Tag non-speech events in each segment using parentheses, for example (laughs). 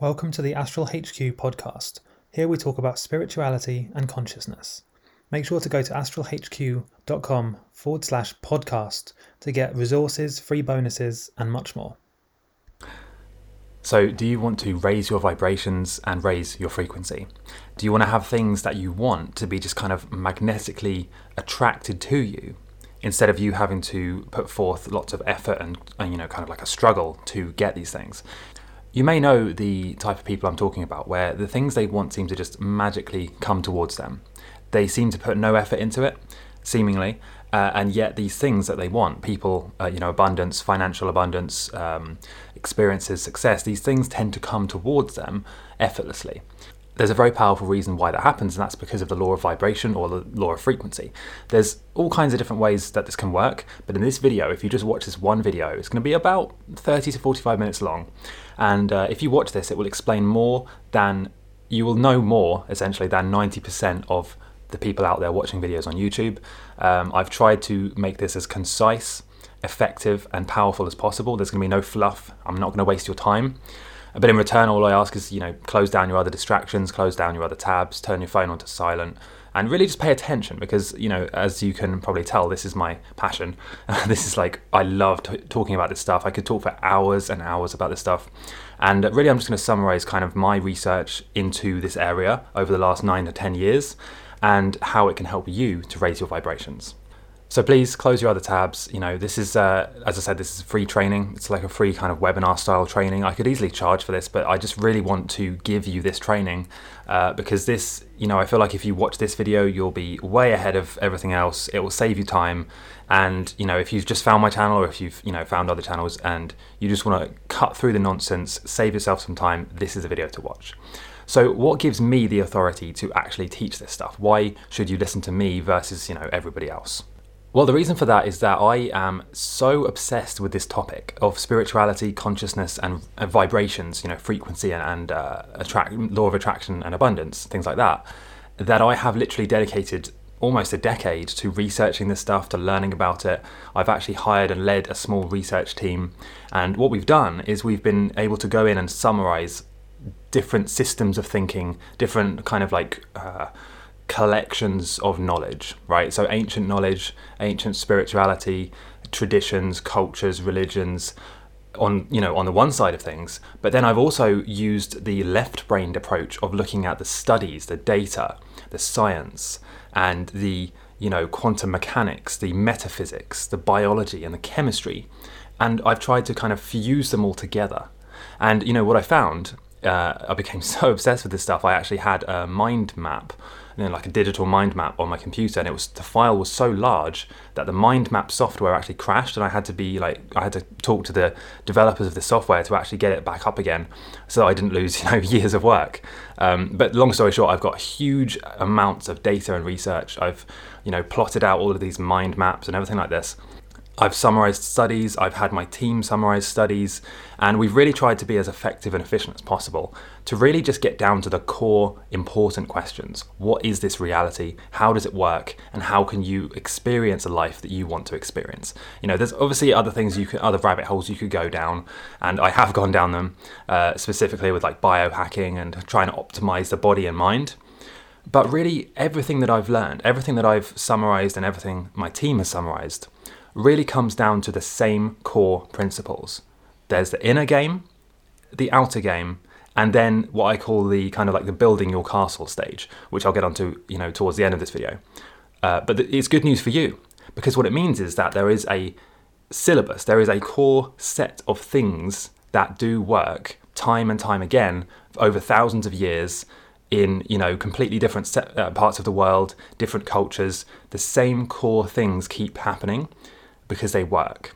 Welcome to the Astral HQ podcast. Here we talk about spirituality and consciousness. Make sure to go to astralhq.com forward slash podcast to get resources, free bonuses, and much more. So, do you want to raise your vibrations and raise your frequency? Do you want to have things that you want to be just kind of magnetically attracted to you instead of you having to put forth lots of effort and, and, you know, kind of like a struggle to get these things? You may know the type of people I'm talking about where the things they want seem to just magically come towards them. They seem to put no effort into it, seemingly, uh, and yet these things that they want people uh, you know abundance financial abundance um, experiences success these things tend to come towards them effortlessly there's a very powerful reason why that happens and that's because of the law of vibration or the law of frequency there's all kinds of different ways that this can work but in this video if you just watch this one video it's going to be about 30 to 45 minutes long and uh, if you watch this it will explain more than you will know more essentially than 90% of the people out there watching videos on YouTube. Um, I've tried to make this as concise, effective, and powerful as possible. There's going to be no fluff. I'm not going to waste your time. But in return, all I ask is, you know, close down your other distractions, close down your other tabs, turn your phone onto silent, and really just pay attention because, you know, as you can probably tell, this is my passion. (laughs) this is like, I love t- talking about this stuff. I could talk for hours and hours about this stuff. And really, I'm just going to summarize kind of my research into this area over the last nine to 10 years and how it can help you to raise your vibrations. So please close your other tabs. You know, this is, uh, as I said, this is free training. It's like a free kind of webinar style training. I could easily charge for this, but I just really want to give you this training uh, because this, you know, I feel like if you watch this video, you'll be way ahead of everything else. It will save you time. And, you know, if you've just found my channel or if you've, you know, found other channels and you just want to cut through the nonsense, save yourself some time, this is a video to watch. So, what gives me the authority to actually teach this stuff? Why should you listen to me versus, you know, everybody else? Well, the reason for that is that I am so obsessed with this topic of spirituality, consciousness, and, and vibrations, you know, frequency and, and uh, attract, law of attraction and abundance, things like that, that I have literally dedicated almost a decade to researching this stuff, to learning about it. I've actually hired and led a small research team, and what we've done is we've been able to go in and summarize different systems of thinking, different kind of like uh, collections of knowledge, right? So ancient knowledge, ancient spirituality, traditions, cultures, religions on you know on the one side of things. But then I've also used the left-brained approach of looking at the studies the data the science and the you know quantum mechanics the metaphysics the biology and the chemistry. And I've tried to kind of fuse them all together. And you know what I found uh, I became (laughs) so obsessed with this stuff, I actually had a mind map, you know, like a digital mind map on my computer, and it was the file was so large that the mind map software actually crashed, and I had to be like, I had to talk to the developers of the software to actually get it back up again, so I didn't lose (laughs) you know years of work. Um, but long story short, I've got huge amounts of data and research. I've you know plotted out all of these mind maps and everything like this. I've summarized studies, I've had my team summarize studies, and we've really tried to be as effective and efficient as possible to really just get down to the core important questions. What is this reality? How does it work? And how can you experience a life that you want to experience? You know, there's obviously other things you could, other rabbit holes you could go down, and I have gone down them, uh, specifically with like biohacking and trying to optimize the body and mind. But really, everything that I've learned, everything that I've summarized, and everything my team has summarized really comes down to the same core principles. There's the inner game, the outer game, and then what I call the kind of like the building your castle stage, which I'll get onto, you know, towards the end of this video. Uh, but it's good news for you because what it means is that there is a syllabus, there is a core set of things that do work time and time again over thousands of years in you know completely different set, uh, parts of the world, different cultures. The same core things keep happening because they work.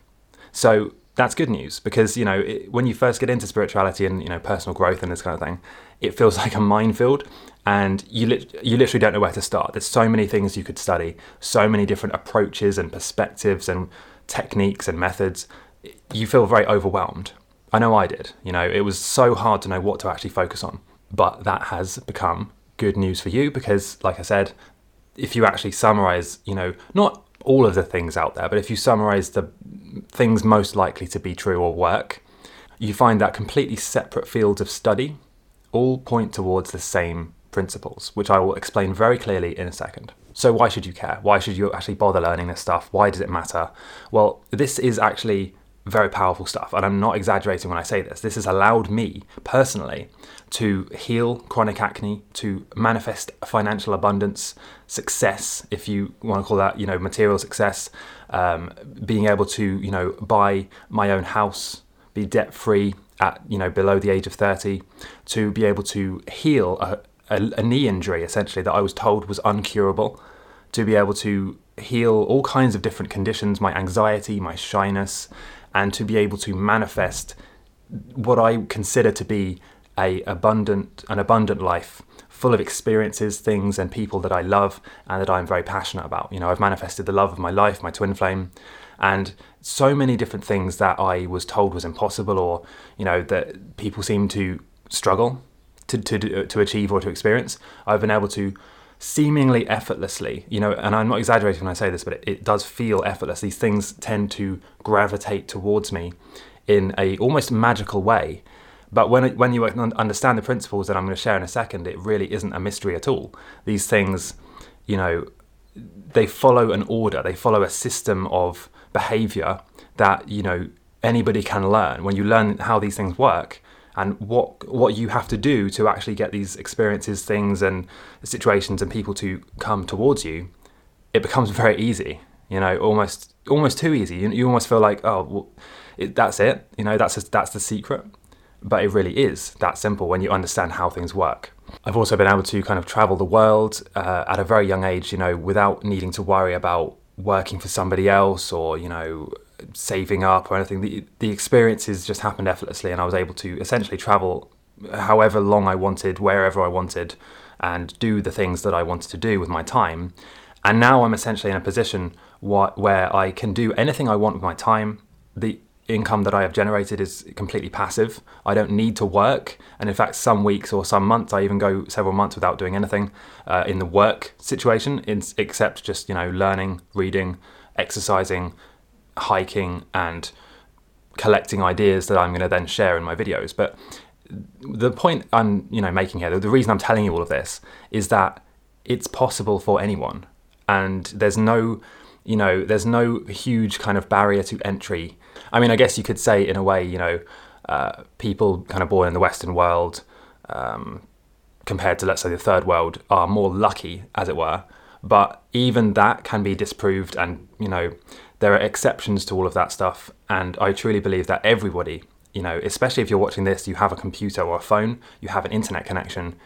So that's good news because you know it, when you first get into spirituality and you know personal growth and this kind of thing, it feels (laughs) like a minefield, and you you literally don't know where to start. There's so many things you could study, so many different approaches and perspectives and techniques and methods. You feel very overwhelmed. I know I did. You know, it was so hard to know what to actually focus on. But that has become good news for you because, like I said, if you actually summarize, you know, not all of the things out there, but if you summarize the things most likely to be true or work, you find that completely separate fields of study all point towards the same principles, which I will explain very clearly in a second. So, why should you care? Why should you actually bother learning this stuff? Why does it matter? Well, this is actually very powerful stuff, and I'm not exaggerating when I say this. This has allowed me personally to heal chronic acne, to manifest financial abundance, success, if you want to call that, you know, material success, um, being able to, you know, buy my own house, be debt free at, you know, below the age of 30, to be able to heal a, a, a knee injury essentially that I was told was uncurable, to be able to heal all kinds of different conditions, my anxiety, my shyness, and to be able to manifest what I consider to be a abundant an abundant life full of experiences, things and people that I love and that I'm very passionate about. You know, I've manifested the love of my life, my twin flame, and so many different things that I was told was impossible or, you know, that people seem to struggle to, to, uh, to achieve or to experience. I've been able to seemingly effortlessly, you know, and I'm not exaggerating when I say this, but it, it does feel effortless. These things tend to gravitate towards me in a almost magical way. But when, when you understand the principles that I'm going to share in a second, it really isn't a mystery at all. These things, you know, they follow an order, they follow a system of behavior that, you know, anybody can learn. When you learn how these things work, and what what you have to do to actually get these experiences, things, and situations and people to come towards you, it becomes very easy. You know, almost almost too easy. You, you almost feel like, oh, well, it, that's it. You know, that's a, that's the secret. But it really is that simple when you understand how things work. I've also been able to kind of travel the world uh, at a very young age, you know, without needing to worry about working for somebody else or, you know, saving up or anything. The, the experiences just happened effortlessly, and I was able to essentially travel however long I wanted, wherever I wanted, and do the things that I wanted to do with my time. And now I'm essentially in a position wh- where I can do anything I want with my time. The income that I have generated is completely passive. I don't need to work. And in fact, some weeks or some months, I even go several months without doing anything uh, in the work situation, in, except just, you know, learning, reading, exercising, hiking, and collecting ideas that I'm going to then share in my videos. But the point I'm, you know, making here, the reason I'm telling you all of this is that it's possible for anyone. And there's no you know, there's no huge kind of barrier to entry. I mean, I guess you could say in a way, you know, uh, people kind of born in the Western world, um, compared to let's say the third world, are more lucky, as it were. But even that can be disproved, and you know, there are exceptions to all of that stuff. And I truly believe that everybody, you know, especially if you're watching this, you have a computer or a phone, you have an internet connection.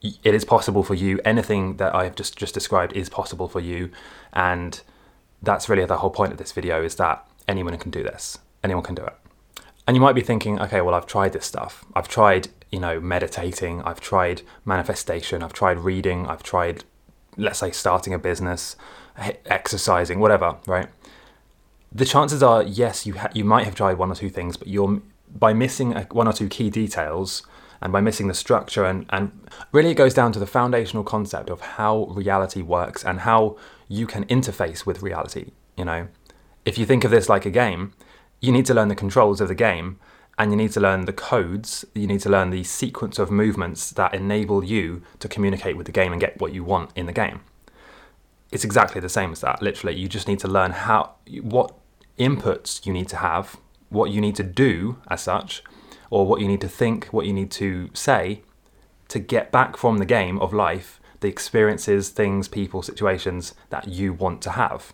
It is possible for you. Anything that I have just just described is possible for you, and that's really the whole point of this video is that anyone can do this. Anyone can do it. And you might be thinking, okay, well, I've tried this stuff. I've tried, you know, meditating. I've tried manifestation. I've tried reading. I've tried, let's say, starting a business, exercising, whatever, right? The chances are, yes, you ha- you might have tried one or two things, but you're by missing a, one or two key details and by missing the structure and, and really it goes down to the foundational concept of how reality works and how you can interface with reality. You know, if you think of this like a game, you need to learn the controls of the game and you need to learn the codes, you need to learn the sequence of movements that enable you to communicate with the game and get what you want in the game. It's exactly the same as that. Literally, you just need to learn how what inputs you need to have, what you need to do as such, or what you need to think, what you need to say to get back from the game of life the experiences, things, people, situations that you want to have.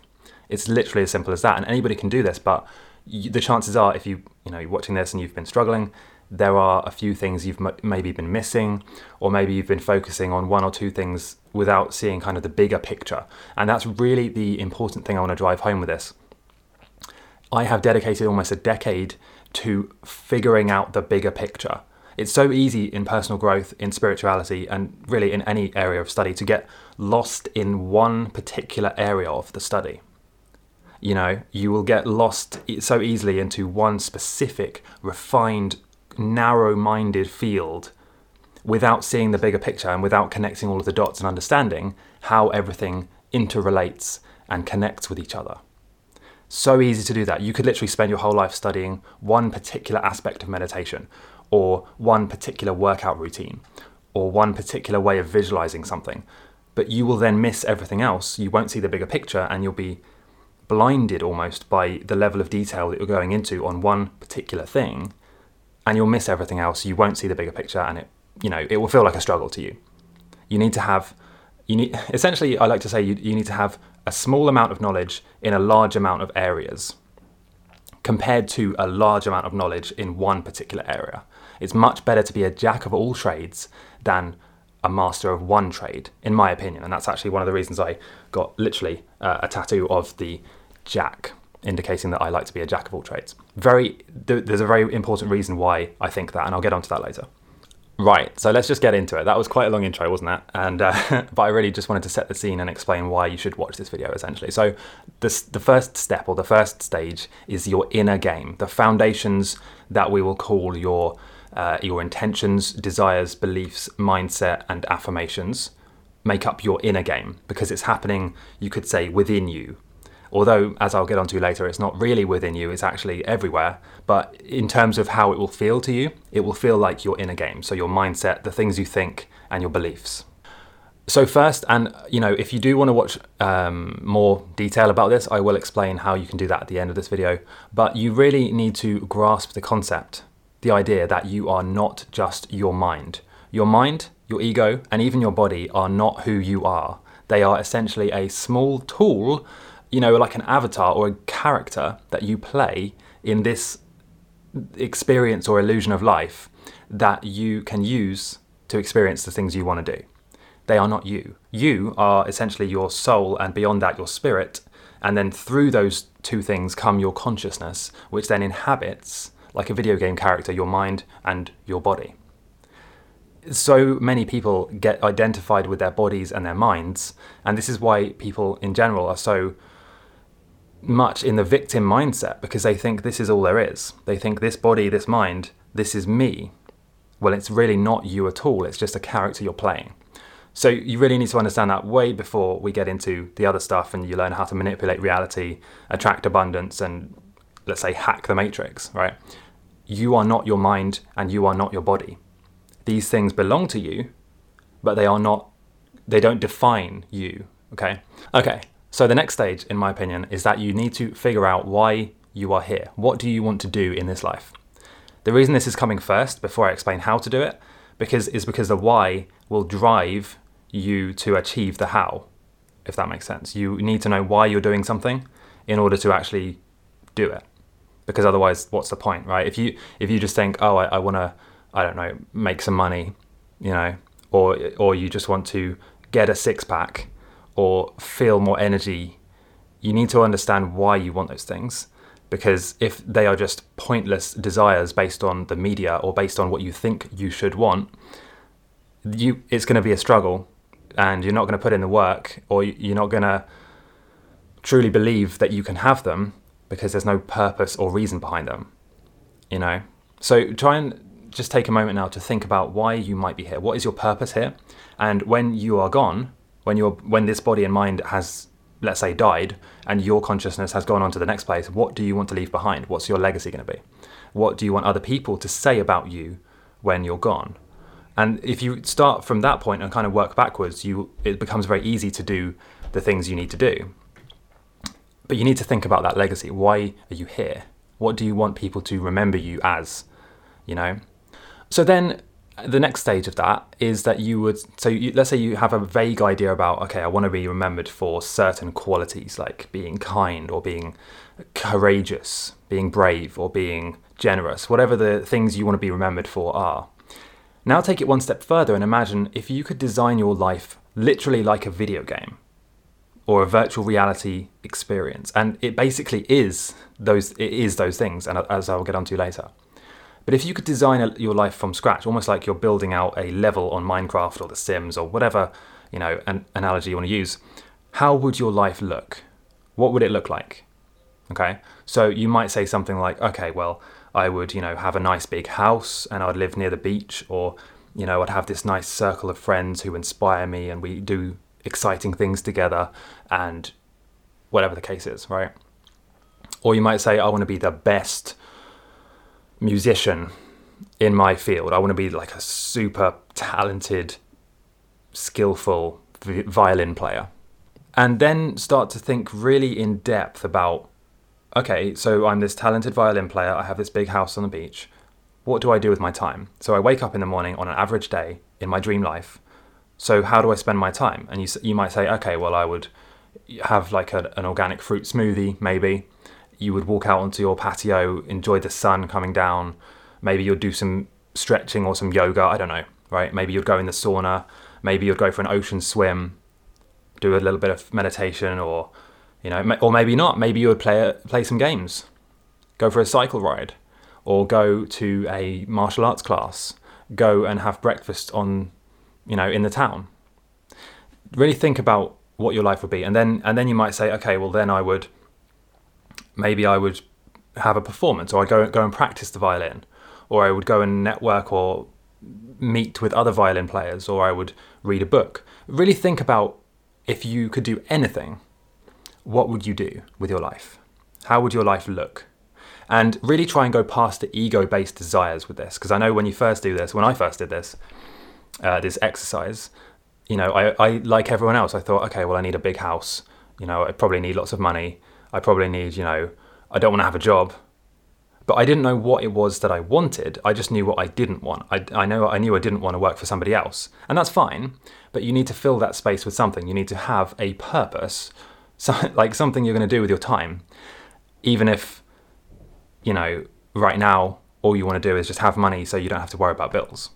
It's literally as simple as that, and anybody can do this. But you, the chances are, if you you know you're watching this and you've been struggling, there are a few things you've m- maybe been missing, or maybe you've been focusing on one or two things without seeing kind of the bigger picture. And that's really the important thing I want to drive home with this. I have dedicated almost a decade to figuring out the bigger picture. It's so easy in personal growth, in spirituality, and really in any area of study to get lost in one particular area of the study. You know, you will get lost so easily into one specific, refined, narrow minded field without seeing the bigger picture and without connecting all of the dots and understanding how everything interrelates and connects with each other. So easy to do that. You could literally spend your whole life studying one particular aspect of meditation, or one particular workout routine or one particular way of visualizing something. But you will then miss everything else. You won't see the bigger picture and you'll be blinded almost by the level of detail that you're going into on one particular thing and you'll miss everything else. You won't see the bigger picture and it you know, it will feel like a struggle to you. You need to have you need (laughs) essentially I like to say you, you need to have a small amount of knowledge in a large amount of areas compared to a large amount of knowledge in one particular area. It's much better to be a jack of all trades than a master of one trade, in my opinion. And that's actually one of the reasons I got literally uh, a tattoo of the jack, indicating that I like to be a jack of all trades. Very, there's a very important reason why I think that, and I'll get onto that later. Right, so let's just get into it. That was quite a long intro, wasn't it? And uh, (laughs) but I really just wanted to set the scene and explain why you should watch this video. Essentially, so the the first step or the first stage is your inner game, the foundations that we will call your uh, your intentions, desires, beliefs, mindset, and affirmations make up your inner game because it's happening. You could say within you, although as I'll get onto later, it's not really within you, it's actually everywhere. But in terms of how it will feel to you, it will feel like your inner game. So your mindset, the things you think, and your beliefs. So first, and you know, if you do want to watch um, more detail about this, I will explain how you can do that at the end of this video. But you really need to grasp the concept, the idea that you are not just your mind. Your mind, your ego, and even your body are not who you are. They are essentially a small tool you know, like an avatar or a character that you play in this experience or illusion of life that you can use to experience the things you want to do. They are not you. You are essentially your soul, and beyond that, your spirit. And then through those two things come your consciousness, which then inhabits, like a video game character, your mind and your body. So many people get identified with their bodies and their minds, and this is why people in general are so much in the victim mindset because they think this is all there is. They think this body, this mind, this is me. Well, it's really not you at all, it's just a character you're playing. So you really need to understand that way before we get into the other stuff and you learn how to manipulate reality, attract abundance, and let's say hack the matrix, right? You are not your mind and you are not your body. These things belong to you, but they are not, they don't define you, okay? Okay, so, the next stage, in my opinion, is that you need to figure out why you are here. What do you want to do in this life? The reason this is coming first, before I explain how to do it, because is because the why will drive you to achieve the how, if that makes sense. You need to know why you're doing something in order to actually do it. Because otherwise, what's the point, right? If you if you just think, oh, I, I want to, I don't know, make some money, you know, or or you just want to get a six pack or feel more energy, you need to understand why you want those things. Because if they are just pointless desires based on the media or based on what you think you should want, you it's going to be a struggle, and you're not going to put in the work, or you're not going to truly believe that you can have them because there's no purpose or reason behind them. You know, so try and just take a moment now to think about why you might be here. What is your purpose here? And when you are gone, when you're when this body and mind has let's say died and your consciousness has gone on to the next place what do you want to leave behind? What's your legacy going to be? What do you want other people to say about you when you're gone? And if you start from that point and kind of work backwards you it becomes very easy to do the things you need to do. But you need to think about that legacy. Why are you here? What do you want people to remember you as? You know? So then the next stage of that is that you would so you, let's say you have a vague idea about okay i want to be remembered for certain qualities like being kind or being courageous being brave or being generous whatever the things you want to be remembered for are. Now take it one step further and imagine if you could design your life literally like a video game or a virtual reality experience. And it basically is those it is those things and as i'll get onto later but if you could design a, your life from scratch, almost like you're building out a level on Minecraft or The Sims or whatever you know an analogy you want to use, how would your life look? What would it look like? Okay, so you might say something like, okay, well, I would you know have a nice big house and I'd live near the beach, or you know I'd have this nice circle of friends who inspire me and we do exciting things together and whatever the case is, right? Or you might say, I want to be the best musician in my field. I want to be like a super talented, skillful violin player. And then start to think really in depth about okay, so I'm this talented violin player, I have this big house on the beach. What do I do with my time? So I wake up in the morning on an average day in my dream life. So how do I spend my time? And you you might say, okay, well I would have like a, an organic fruit smoothie, maybe. You would walk out onto your patio, enjoy the sun coming down. Maybe you'd do some stretching or some yoga. I don't know, right? Maybe you'd go in the sauna. Maybe you'd go for an ocean swim, do a little bit of meditation, or you know, or maybe not. Maybe you would play play some games, go for a cycle ride, or go to a martial arts class. Go and have breakfast on, you know, in the town. Really think about what your life would be, and then and then you might say, okay, well then I would maybe I would have a performance, or I'd go go and practice the violin, or I would go and network or meet with other violin players, or I would read a book. Really think about if you could do anything, what would you do with your life? How would your life look? And really try and go past the ego based desires with this. Because I know when you first do this, when I first did this, uh, this exercise, you know, I, I, like everyone else, I thought, okay, well, I need a big house. You know, I probably need lots of money. I probably need, you know, I don't want to have a job. But I didn't know what it was that I wanted. I just knew what I didn't want. I, I know I knew I didn't want to work for somebody else, and that's fine. But you need to fill that space with something. You need to have a purpose, (laughs) so, like something you're going to do with your time, even if, you know, right now all you want to do is just have money so you don't have to worry about bills,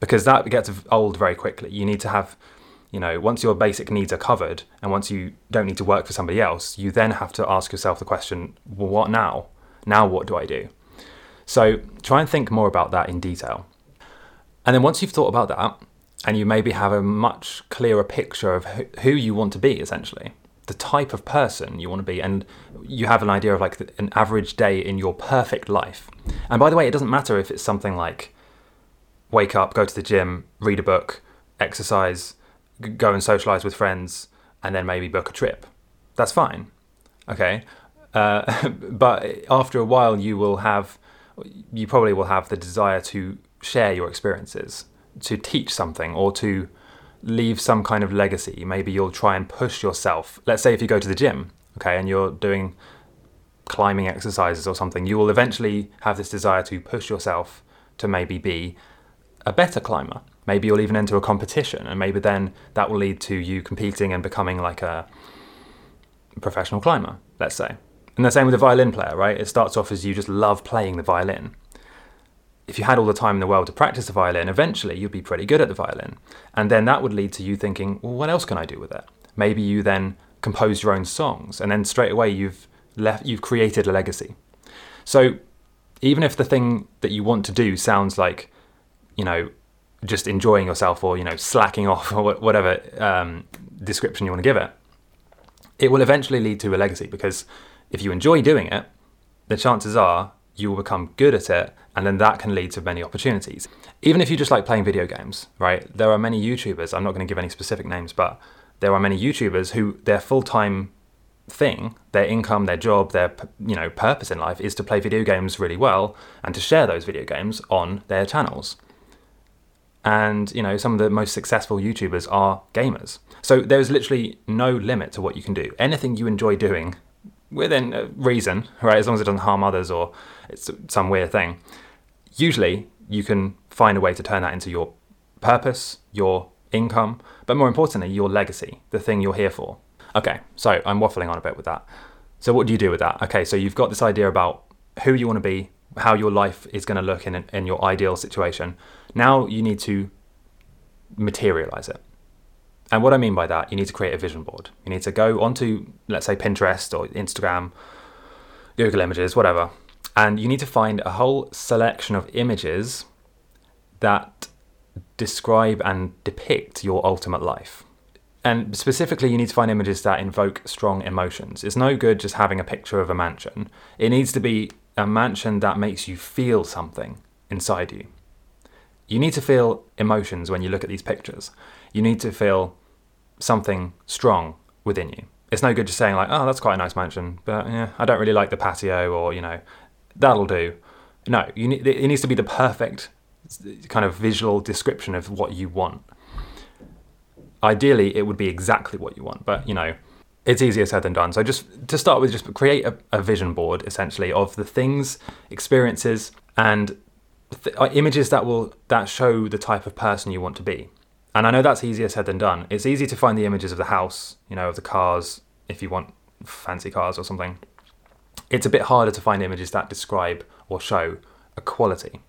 because that gets old very quickly. You need to have, you know, once your basic needs are covered, and once you don't need to work for somebody else, you then have to ask yourself the question, well, what now? Now, what do I do? So, try and think more about that in detail. And then, once you've thought about that, and you maybe have a much clearer picture of who- you want to be, essentially, the type of person you want to be, and you have an idea of like an average day in your perfect life. And by the way, it doesn't matter if it's something like wake up, go to the gym, read a book, exercise, go and socialize with friends, and then maybe book a trip. That's fine. Okay. Uh, (laughs) but after a while, you will have, you probably will have the desire to share your experiences, to teach something, or to leave some kind of legacy. Maybe you'll try and push yourself. Let's say if you go to the gym, okay, and you're doing climbing exercises or something, you will eventually have this desire to push yourself to maybe be a better climber. Maybe you'll even enter a competition, and maybe then that will lead to you competing and becoming like a professional climber, let's say. And the same with a violin player, right? It starts off as you just love playing the violin. If you had all the time in the world to practice the violin, eventually you'd be pretty good at the violin. And then that would lead to you thinking, well, what else can I do with it? Maybe you then compose your own songs, and then straight away you've left, you've created a legacy. So even if the thing that you want to do sounds like, you know, just enjoying yourself or you know slacking off or whatever um, description you want to give it, it will eventually lead to a legacy because if you enjoy doing it, the chances are you will become good at it, and then that can lead to many opportunities. Even if you just like playing video games, right? There are many YouTubers. I'm not going to give any specific names, but there are many YouTubers who their full time thing, their income, their job, their you know purpose in life is to play video games really well and to share those video games on their channels. And you know some of the most successful YouTubers are gamers. So there's literally no limit to what you can do. Anything you enjoy doing, within uh, reason, right? As long as it doesn't harm others or it's some weird thing. Usually, you can find a way to turn that into your purpose, your income, but more importantly, your legacy, the thing you're here for. Okay, so I'm waffling on a bit with that. So, what do you do with that? Okay, so you've got this idea about who you want to be, how your life is going to look in, in your ideal situation. Now you need to materialize it. And what I mean by that, you need to create a vision board. You need to go onto, let's say, Pinterest or Instagram, Google Images, whatever, and you need to find a whole selection of images that describe and depict your ultimate life. And specifically, you need to find images that invoke strong emotions. It's no good just having a picture of a mansion. It needs to be a mansion that makes you feel something inside you. You need to feel emotions when you look at these pictures. You need to feel something strong within you. It's no good just saying like, "Oh, that's quite a nice mansion," but yeah, I don't really like the patio, or you know, that'll do. No, you need, it needs to be the perfect kind of visual description of what you want. Ideally, it would be exactly what you want, but you know, it's easier said than done. So just to start with, just create a, a vision board essentially of the things, experiences, and th- uh, images that will that show the type of person you want to be. And I know that's easier said than done. It's easy to find the images of the house, you know, of the cars, if you want fancy cars or something. It's a bit harder to find images that describe or show a quality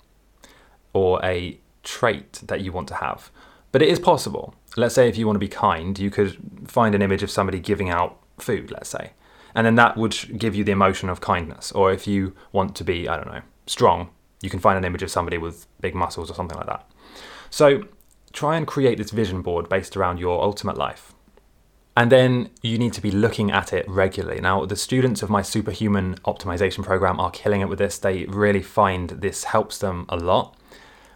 or a trait that you want to have. But it is possible. Let's say if you want to be kind, you could find an image of somebody giving out food, let's say. And then that would give you the emotion of kindness. Or if you want to be, I don't know, strong, you can find an image of somebody with big muscles or something like that. So try and create this vision board based around your ultimate life. And then you need to be looking at it regularly. Now, the students of my superhuman optimization program are killing it with this. They really find this helps them a lot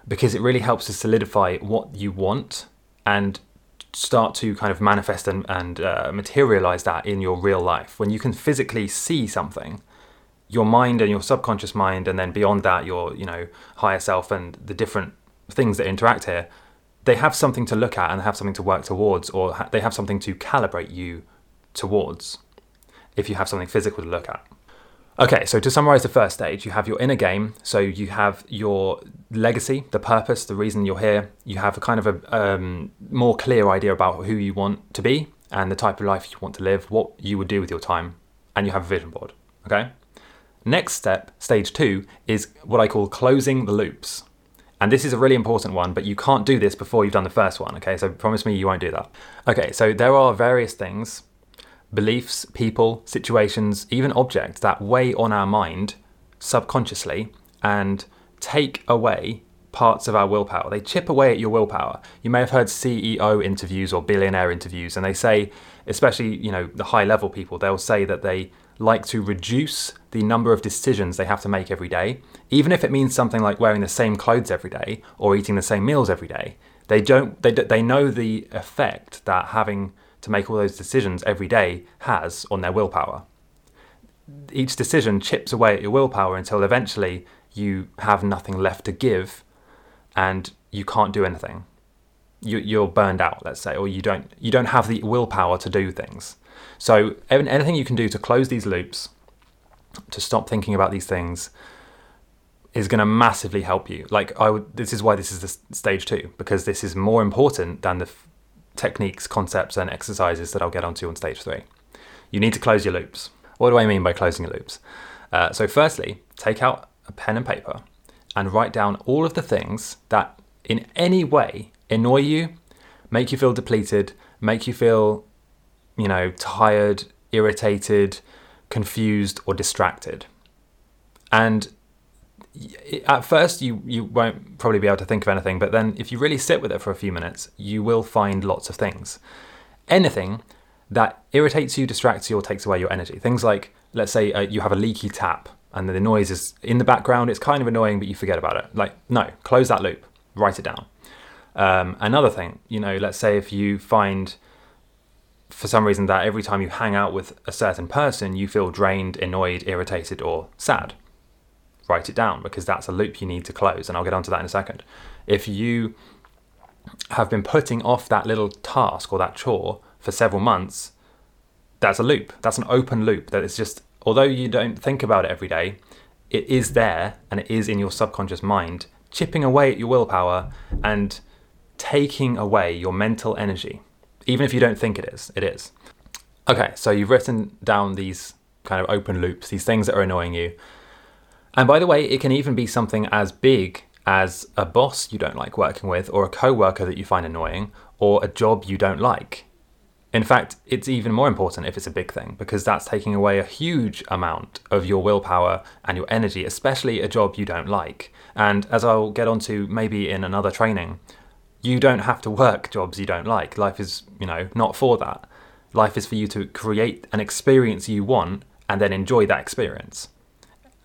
because it really helps to solidify what you want and start to kind of manifest and, and uh, materialize that in your real life. When you can physically see something, your mind and your subconscious mind, and then beyond that, your you know higher self and the different things that interact here, they have something to look at and have something to work towards, or ha- they have something to calibrate you towards. If you have something physical to look at. Okay, so to summarize the first stage, you have your inner game. So you have your legacy, the purpose, the reason you're here. You have a kind of a um, more clear idea about who you want to be and the type of life you want to live, what you would do with your time, and you have a vision board. Okay? Next step, stage two, is what I call closing the loops. And this is a really important one, but you can't do this before you've done the first one, okay? So promise me you won't do that. Okay, so there are various things beliefs, people, situations, even objects that weigh on our mind subconsciously and take away parts of our willpower. They chip away at your willpower. You may have heard CEO interviews or billionaire interviews, and they say, especially you know the high level people, they'll say that they like to reduce the number of decisions they have to make every day, even if it means something like wearing the same clothes every day or eating the same meals every day. They don't. They they know the effect that having to make all those decisions every day has on their willpower. Each decision chips away at your willpower until eventually you have nothing left to give and you can't do anything. You, you're burned out, let's say, or you don't you don't have the willpower to do things. So anything you can do to close these loops, to stop thinking about these things, is going to massively help you. Like I would, this is why this is the stage two because this is more important than the techniques, concepts, and exercises that I'll get onto on stage three. You need to close your loops. What do I mean by closing your loops? Uh, so, firstly, take out a pen and paper and write down all of the things that in any way annoy you, make you feel depleted, make you feel, you know, tired, irritated, confused, or distracted. And at first you you won't probably be able to think of anything but then if you really sit with it for a few minutes you will find lots of things. Anything that irritates you distracts you or takes away your energy. Things like let's say uh, you have a leaky tap and the noise is in the background it's kind of annoying but you forget about it. Like no close that loop write it down. Um, another thing you know let's say if you find for some reason that every time you hang out with a certain person you feel drained annoyed irritated or sad write it down because that's a loop you need to close. And I'll get onto that in a second. If you have been putting off that little task or that chore for several months, that's a loop. That's an open loop that is just, although you don't think about it every day, it is there and it is in your subconscious mind, chipping away at your willpower and taking away your mental energy. Even if you don't think it is, it is. Okay, so you've written down these kind of open loops, these things that are annoying you. And by the way, it can even be something as big as a boss you don't like working with, or a co worker that you find annoying, or a job you don't like. In fact, it's even more important if it's a big thing, because that's taking away a huge amount of your willpower and your energy, especially a job you don't like. And as I'll get onto maybe in another training, you don't have to work jobs you don't like. Life is, you know, not for that. Life is for you to create an experience you want and then enjoy that experience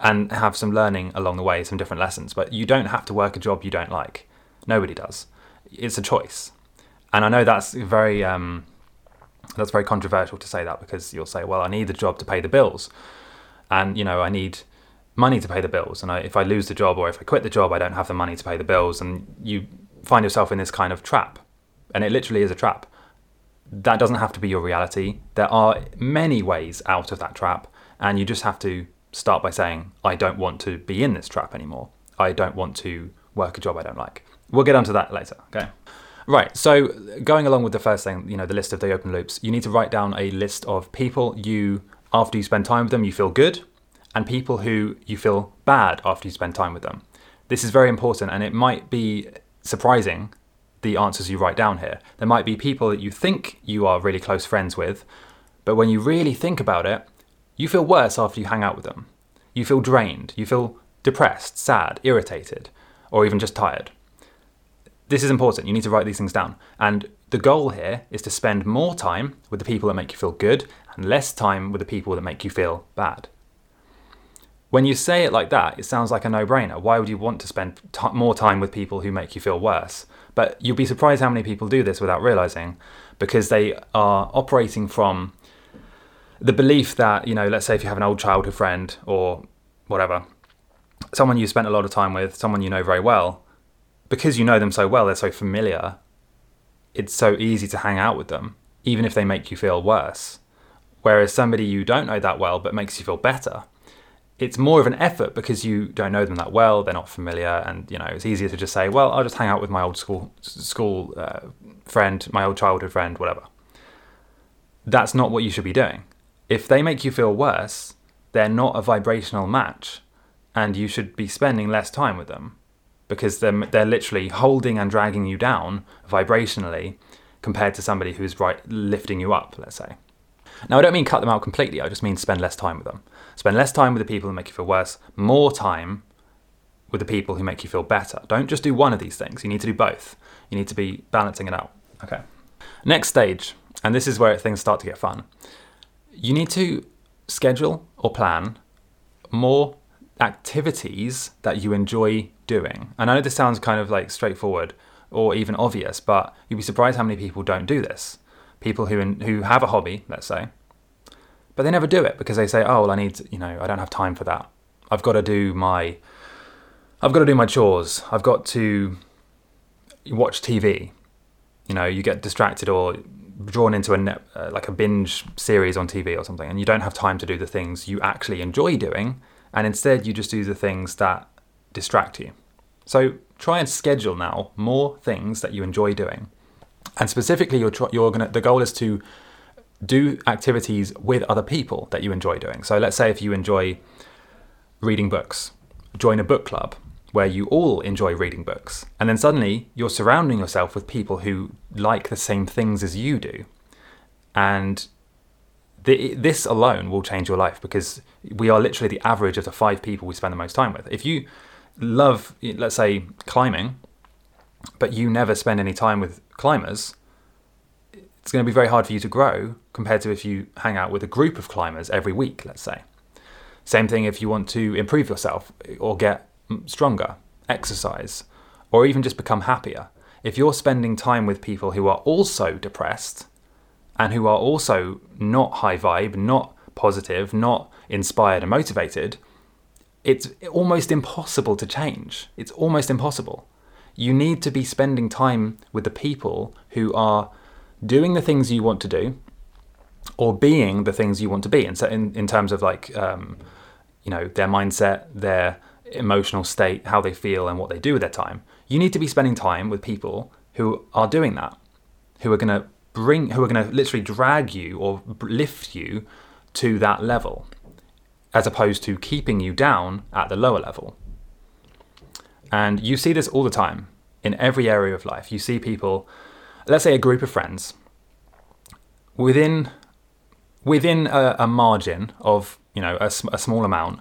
and have some learning along the way, some different lessons. But you don't have to work a job you don't like. Nobody does. It's a choice. And I know that's very um, that's very controversial to say that because you'll say, well, I need the job to pay the bills, and you know, I need money to pay the bills, and I, if I lose the job or if I quit the job, I don't have the money to pay the bills, and you find yourself in this kind of trap, and it literally is a trap. That doesn't have to be your reality. There are many ways out of that trap, and you just have to start by saying, I don't want to be in this trap anymore. I don't want to work a job I don't like. We'll get onto that later, okay? Right, so going along with the first thing, you know, the list of the open loops, you need to write down a list of people you, after you spend time with them, you feel good, and people who you feel bad after you spend time with them. This is very important, and it might be surprising the answers you write down here. There might be people that you think you are really close friends with, but when you really think about it, you feel worse after you hang out with them. You feel drained, you feel depressed, sad, irritated, or even just tired. This is important. You need to write these things down. And the goal here is to spend more time with the people that make you feel good and less time with the people that make you feel bad. When you say it like that, it sounds like a no brainer. Why would you want to spend t- more time with people who make you feel worse? But you'll be surprised how many people do this without realizing because they are operating from the belief that, you know, let's say if you have an old childhood friend or whatever, someone you spent a lot of time with, someone you know very well, because you know them so well, they're so familiar, it's so easy to hang out with them, even if they make you feel worse. Whereas somebody you don't know that well but makes you feel better, it's more of an effort because you don't know them that well, they're not familiar, and you know it's easier to just say, "Well, I'll just hang out with my old school school uh, friend, my old childhood friend, whatever." That's not what you should be doing. If they make you feel worse, they're not a vibrational match, and you should be spending less time with them because they're, they're literally holding and dragging you down vibrationally compared to somebody who's right lifting you up, let's say. Now, I don't mean cut them out completely, I just mean spend less time with them. Spend less time with the people who make you feel worse, more time with the people who make you feel better. Don't just do one of these things, you need to do both. You need to be balancing it out. Okay. Next stage, and this is where things start to get fun. You need to schedule or plan more activities that you enjoy doing. And I know this sounds kind of like straightforward or even obvious, but you'd be surprised how many people don't do this. People who in, who have a hobby, let's say, but they never do it because they say, "Oh, well, I need, to, you know, I don't have time for that. I've got to do my, I've got to do my chores. I've got to watch TV." You know, you get distracted or drawn into a net, uh, like a binge series on TV or something, and you don't have time to do the things you actually enjoy doing, and instead you just do the things that distract you. So try and schedule now more things that you enjoy doing, and specifically, you're, tr- you're gonna. The goal is to do activities with other people that you enjoy doing. So let's say if you enjoy reading books, join a book club where you all enjoy reading books. And then suddenly you're surrounding yourself with people who like the same things as you do. And the, this alone will change your life because we are literally the average of the five people we spend the most time with. If you love, let's say, climbing, but you never spend any time with climbers, it's going to be very hard for you to grow compared to if you hang out with a group of climbers every week, let's say. Same thing if you want to improve yourself or get stronger, exercise, or even just become happier. If you're spending time with people who are also depressed and who are also not high vibe, not positive, not inspired and motivated, it's almost impossible to change. It's almost impossible. You need to be spending time with the people who are doing the things you want to do or being the things you want to be. And so, in, in terms of like, um, you know, their mindset, their emotional state, how they feel, and what they do with their time. You need to be spending time with people who are doing that, who are going to bring, who are going to literally drag you or lift you to that level, as opposed to keeping you down at the lower level. And you see this all the time in every area of life. You see people, let's say a group of friends, within within a, a margin of you know a, a small amount,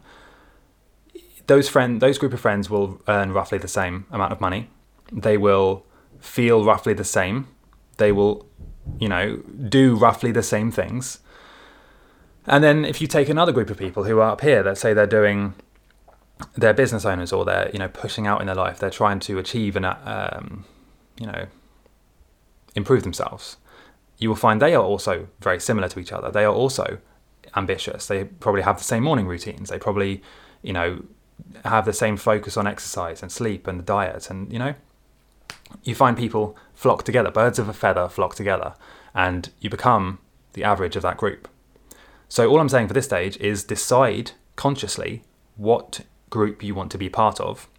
those friend those group of friends will earn roughly the same amount of money. They will feel roughly the same. They will, you know, do roughly the same things. And then if you take another group of people who are up here, let's say they're doing they're business owners or they're you know pushing out in their life they're trying to achieve and um, you know improve themselves you will find they are also very similar to each other they are also ambitious they probably have the same morning routines they probably you know, have the same focus on exercise and sleep and the diet. And, you know, you find people flock together, birds of a feather flock together, and you become the average of that group. So, all I'm saying for this stage is decide consciously what group you want to be part of,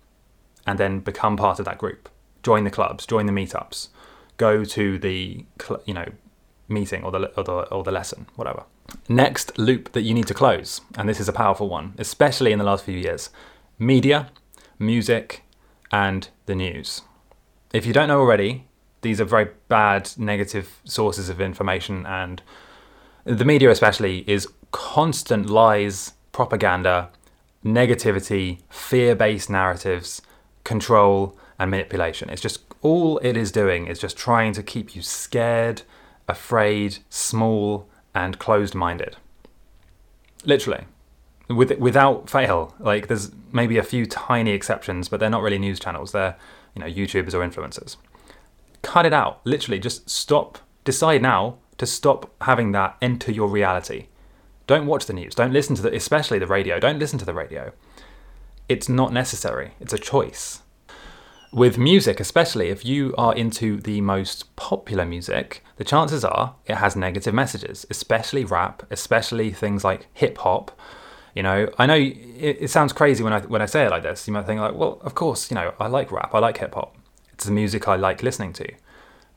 and then become part of that group. Join the clubs, join the meetups, go to the you know meeting or the or the, or the lesson, whatever. Next loop that you need to close, and this is a powerful one, especially in the last few years: media, music, and the news. If you don't know already, these are very bad, negative sources of information, and the media, especially, is constant lies, propaganda, negativity, fear based narratives, control, and manipulation. It's just all it is doing is just trying to keep you scared, afraid, small, and closed minded. Literally. With, without fail. Like, there's maybe a few tiny exceptions, but they're not really news channels. They're, you know, YouTubers or influencers. Cut it out. Literally, just stop. Decide now to stop having that enter your reality. Don't watch the news. Don't listen to the, especially the radio. Don't listen to the radio. It's not necessary. It's a choice. With music, especially if you are into the most popular music, the chances are it has negative messages, especially rap, especially things like hip hop. You know, I know it, it, sounds crazy when I when I say it like this. You might think like, well, of course, you know, I like rap, I like hip hop. It's the music I like listening to.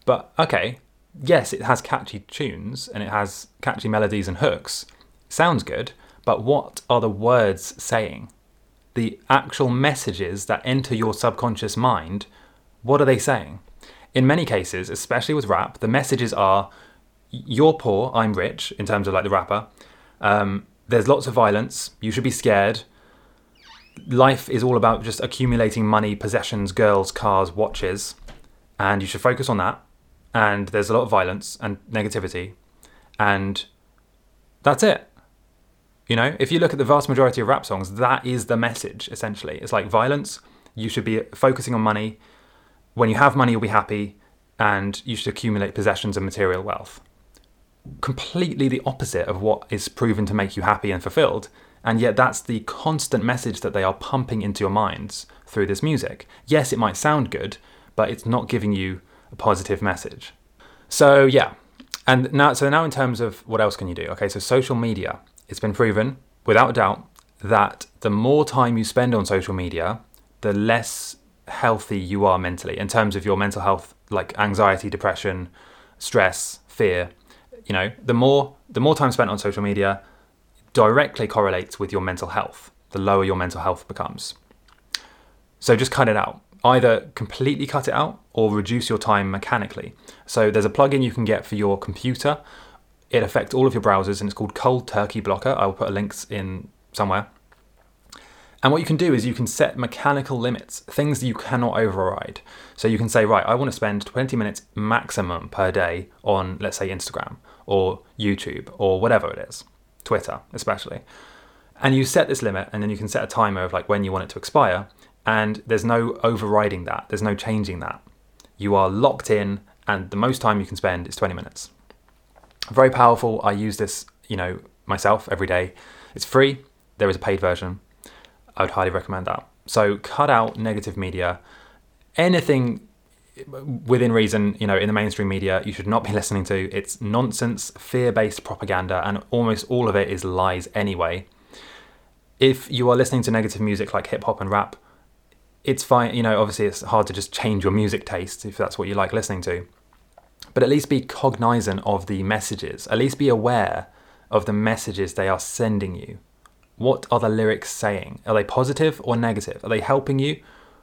But okay, yes, it has catchy tunes and it has catchy melodies and hooks. Sounds good, but what are the words saying? The actual messages that enter your subconscious mind, what are they saying? In many cases, especially with rap, the messages are you're poor, I'm rich, in terms of like the rapper. Um, there's lots of violence, you should be scared. Life is all about just accumulating money, possessions, girls, cars, watches, and you should focus on that. And there's a lot of violence and negativity, and that's it. You know, if you look at the vast majority of rap songs, that is the message essentially. It's like violence, you should be focusing on money. When you have money, you'll be happy, and you should accumulate possessions and material wealth. Completely the opposite of what is proven to make you happy and fulfilled, and yet that's the constant message that they are pumping into your minds through this music. Yes, it might sound good, but it's not giving you a positive message. So, yeah. And now, so now in terms of what else can you do? Okay, so social media it's been proven, without doubt, that the more time you spend on social media, the less healthy you are mentally in terms of your mental health, like anxiety, depression, stress, fear. You know, the more the more time spent on social media directly correlates with your mental health. The lower your mental health becomes. So just cut it out. Either completely cut it out or reduce your time mechanically. So there's a plugin you can get for your computer it affects all of your browsers and it's called Cold Turkey Blocker. I will put a links in somewhere. And what you can do is you can set mechanical limits, things that you cannot override. So you can say, right, I want to spend 20 minutes maximum per day on, let's say, Instagram or YouTube or whatever it is, Twitter especially. And you set this limit and then you can set a timer of like when you want it to expire. And there's no overriding that, there's no changing that. You are locked in, and the most time you can spend is 20 minutes. Very powerful. I use this, you know, myself every day. It's free. There is a paid version. I would highly recommend that. So cut out negative media. Anything within reason, you know, in the mainstream media, you should not be (laughs) listening to. It's nonsense, fear-based propaganda, and almost all of it is lies anyway. If you are listening to negative music like hip hop and rap, it's fine. You know, obviously it's hard to just change your music taste if that's what you like listening to but at least be cognizant of the messages. At least be aware of the messages they are sending you. What are the lyrics saying? Are they positive or negative? Are they helping you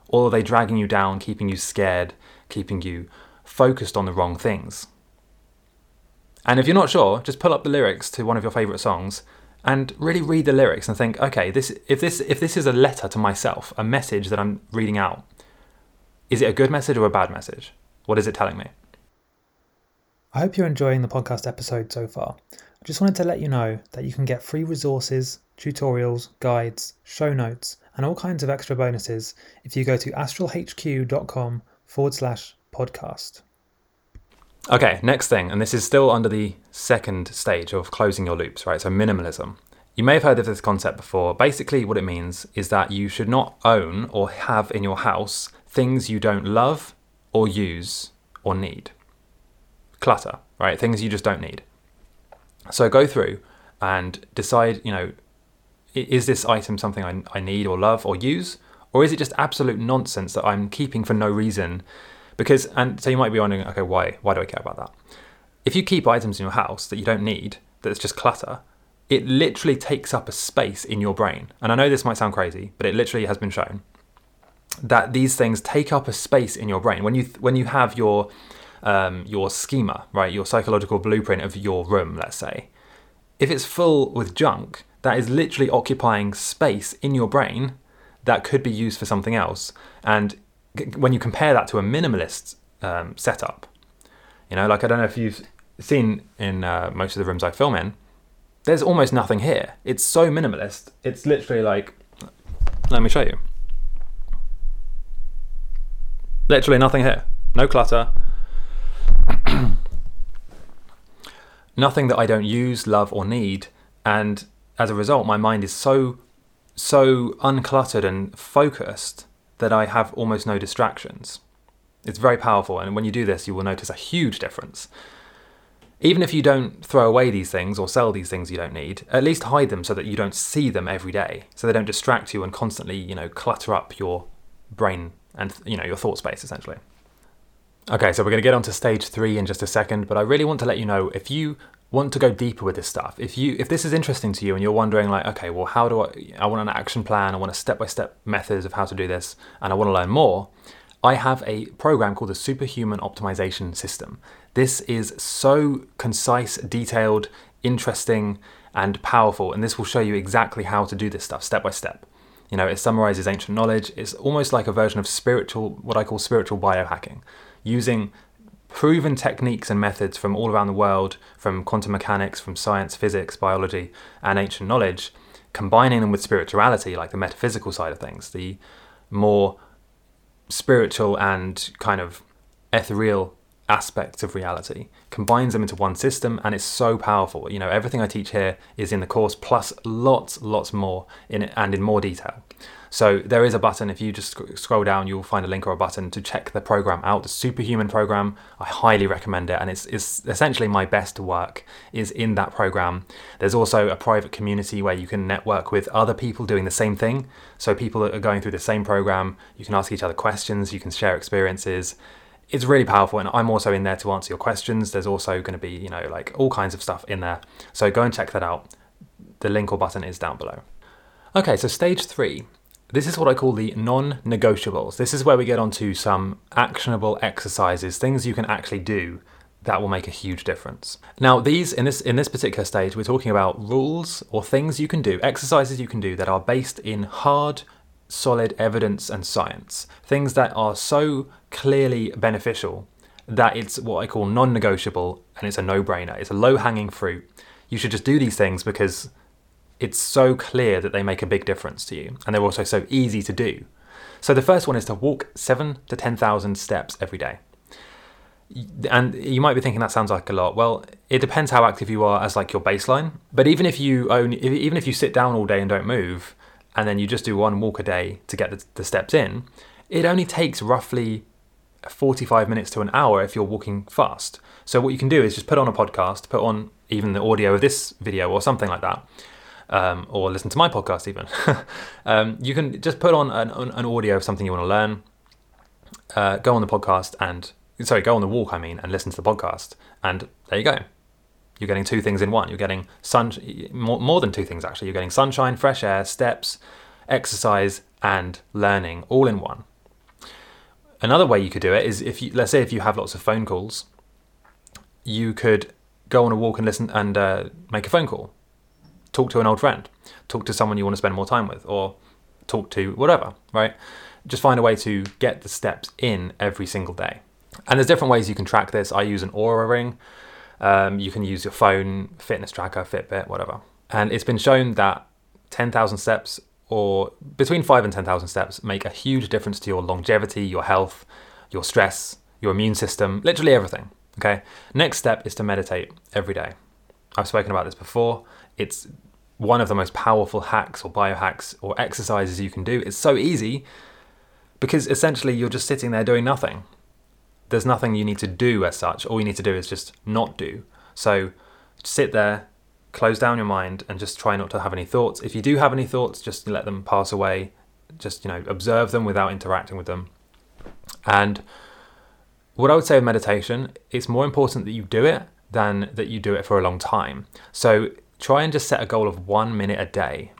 or are they dragging you down, keeping you scared, keeping you focused on the wrong things? And if you're not sure, just pull up the lyrics to one of your favorite songs and really read the lyrics and think, okay, this if this if this is a letter to myself, a message that I'm reading out, is it a good message or a bad message? What is it telling me? I hope you're enjoying the podcast episode so far. I just wanted to let you know that you can get free resources, tutorials, guides, show notes, and all kinds of extra bonuses if you go to astralhq.com forward slash podcast. Okay, next thing, and this is still under the second stage of closing your loops, right? So, minimalism. You may have heard of this concept before. Basically, what it means is that you should not own or have in your house things you don't love or use or need. Clutter, right? Things you just don't need. So go through and decide, you know, is this item something I, I need or love or use? Or is it just absolute nonsense that I'm keeping for no reason? Because, and so you might be wondering, okay, why? Why do I care about that? If you keep items in your house that you don't need, that's just clutter, it literally takes up a space in your brain. And I know this might sound crazy, but it literally has been shown that these things take up a space in your brain. When you when you have your um, your schema, right, your psychological blueprint of your room, let's say, if it's full with junk, that is literally occupying space in your brain that could be used for something else. And when you compare that to a minimalist um, setup, you know, like I don't know if you've seen in uh, most of the rooms I film in, there's almost nothing here. It's so minimalist. It's literally like, let me show you. Literally nothing here. No clutter. (clears throat) nothing that I don't use, love, or need. And as a result, my mind is so, so uncluttered and focused that I have almost no distractions. It's very powerful, and when you do this, you will notice a huge difference. Even if you don't throw away these things or sell these things you don't need, at least hide them so that you don't see them every day, so they don't distract you and constantly, you know, clutter up your brain and you know your thought space essentially. Okay, so we're going to get on to stage three in just a second, but I really want to let you know if you want to go deeper with this stuff, if you if this is interesting to you and you're wondering like, okay, well, how do I? I want an action plan. I want a step by step methods of how to do this, and I want to learn more. I have a program called the Superhuman Optimization System. This is so concise, detailed, interesting, and powerful, and this will show you exactly how to do this stuff step by step. You know, it summarizes ancient knowledge. It's almost like a version of spiritual, what I call spiritual biohacking, using proven techniques and methods from all around the world, from quantum mechanics, from science, physics, biology, and ancient knowledge, combining them with spirituality, like the metaphysical side of things, the more spiritual and kind of ethereal aspects of reality, combines them into one system, and it's so powerful. You know, everything I teach here is in the course, plus lots, lots more in it and in more detail. So there is a button. If you just scroll down, you'll find a link or a button to check the program out. The Superhuman program, I highly recommend it, and it's, it's essentially my best work is in that program. There's also a private community where you can network with other people doing the same thing. So people that are going through the same program, you can ask each other questions, you can share experiences it's really powerful and i'm also in there to answer your questions there's also going to be you know like all kinds of stuff in there so go and check that out the link or button is down below okay so stage three this is what I call the non negotiables. This is where we get onto some actionable exercises, things you can actually do that will make a huge difference. Now, these in this in this particular stage, we're talking about rules or things you can do, exercises you can do that are based in hard, solid evidence and science. Things that are so clearly beneficial that it's what I call non-negotiable and it's a no-brainer. It's a low-hanging fruit. You should just do these things because it's so clear that they make a big difference to you, and they're also so easy to do. So the first one is to walk seven to ten thousand steps every day. And you might be thinking that sounds like a lot. Well, it depends how active you are as like your baseline. But even if you only, even if you sit down all day and don't move, and then you just do one walk a day to get the, the steps in, it only takes roughly 45 minutes to an hour if you're walking fast. So what you can do is just put on a podcast, put on even the audio of this video or something like that, um, or listen to my podcast even. (laughs) um, you can just put on an, an, audio of something you want to learn, uh, go on the podcast and sorry, go on the walk. I mean, and listen to the podcast, and there you go. You're getting two things in one. You're getting sun more, more than two things actually. You're getting sunshine, fresh air, steps, exercise, and learning all in one. Another way you could do it is if you let's say if you have lots of phone calls, you could go on a walk and listen and uh, make a phone call talk to an old friend, talk to someone you want to spend more time with, or talk to whatever, right? Just find a way to get the steps in every single day. And there's different ways you can track this. I use an Oura ring. Um, you can use your phone, fitness tracker, Fitbit, whatever. And it's been shown that 10,000 steps or between 5 and 10,000 steps make a huge difference to your longevity, your health, your stress, your immune system, literally everything. Okay. Next step is to meditate every day. I've spoken about this before. It's one of the most powerful hacks or biohacks or exercises you can do. It's so easy because essentially you're just sitting there doing nothing. There's nothing you need to do as such. All you need to do is just not do. So sit there, close down your mind, and just try not to have any thoughts. If you do have any thoughts, just let them pass away. Just you know, observe them without interacting with them. And what I would say with meditation, it's more important that you do it than that you do it for a long time. So try and just set a goal of one minute a day.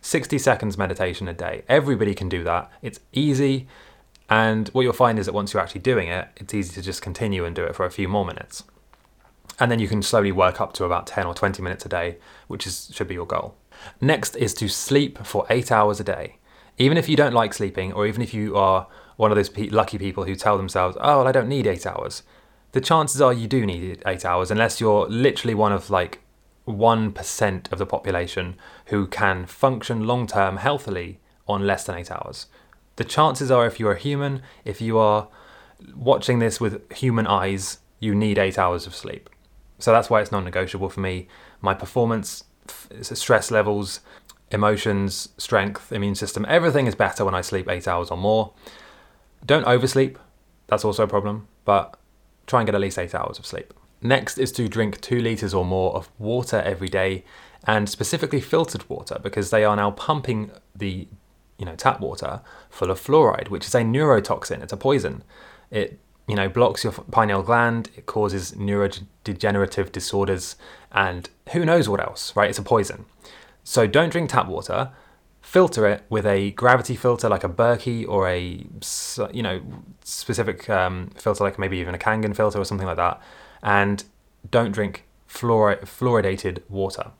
60 seconds meditation a day. Everybody can do that. It's easy. And what you'll find is that once you're actually doing it, it's easy to just continue and do it for a few more minutes. And then you can slowly work up to about 10 or 20 minutes a day, which is, should be your goal. Next is to sleep for eight hours a day. Even if you don't like sleeping, or even if you are one of those pe- lucky people who tell themselves, oh, well, I don't need eight hours, the chances are you do need eight hours, unless you're literally one of like 1% of the population who can function long term healthily on less than eight hours. The chances are, if you're a human, if you are watching this with human eyes, you need eight hours of sleep. So that's why it's non negotiable for me. My performance, stress levels, emotions, strength, immune system, everything is better when I sleep eight hours or more. Don't oversleep, that's also a problem, but try and get at least eight hours of sleep. Next is to drink two litres or more of water every day, and specifically filtered water, because they are now pumping the you know tap water full of fluoride, which is a neurotoxin. It's a poison. It you know blocks your pineal gland. It causes neurodegenerative disorders, and who knows what else. Right? It's a poison. So don't drink tap water. Filter it with a gravity filter like a Berkey or a you know specific um, filter like maybe even a Kangen filter or something like that and don't drink fluor- fluoridated water.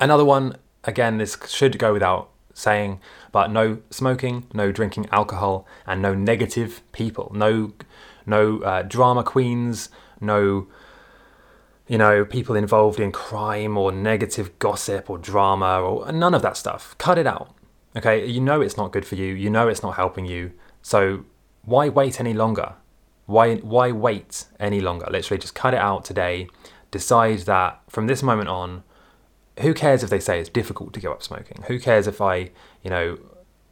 Another one, again, this should go without saying, but no smoking, no drinking alcohol, and no negative people, no no uh, drama queens, no you know people involved in crime or negative gossip or drama or none of that stuff. Cut it out. Okay, you know it's not good for you. You know it's not helping you. So why wait any longer? Why why wait any longer? Literally just cut it out today. Decide that from this moment on, who cares if they say it's difficult to give up smoking? Who cares if I, you know,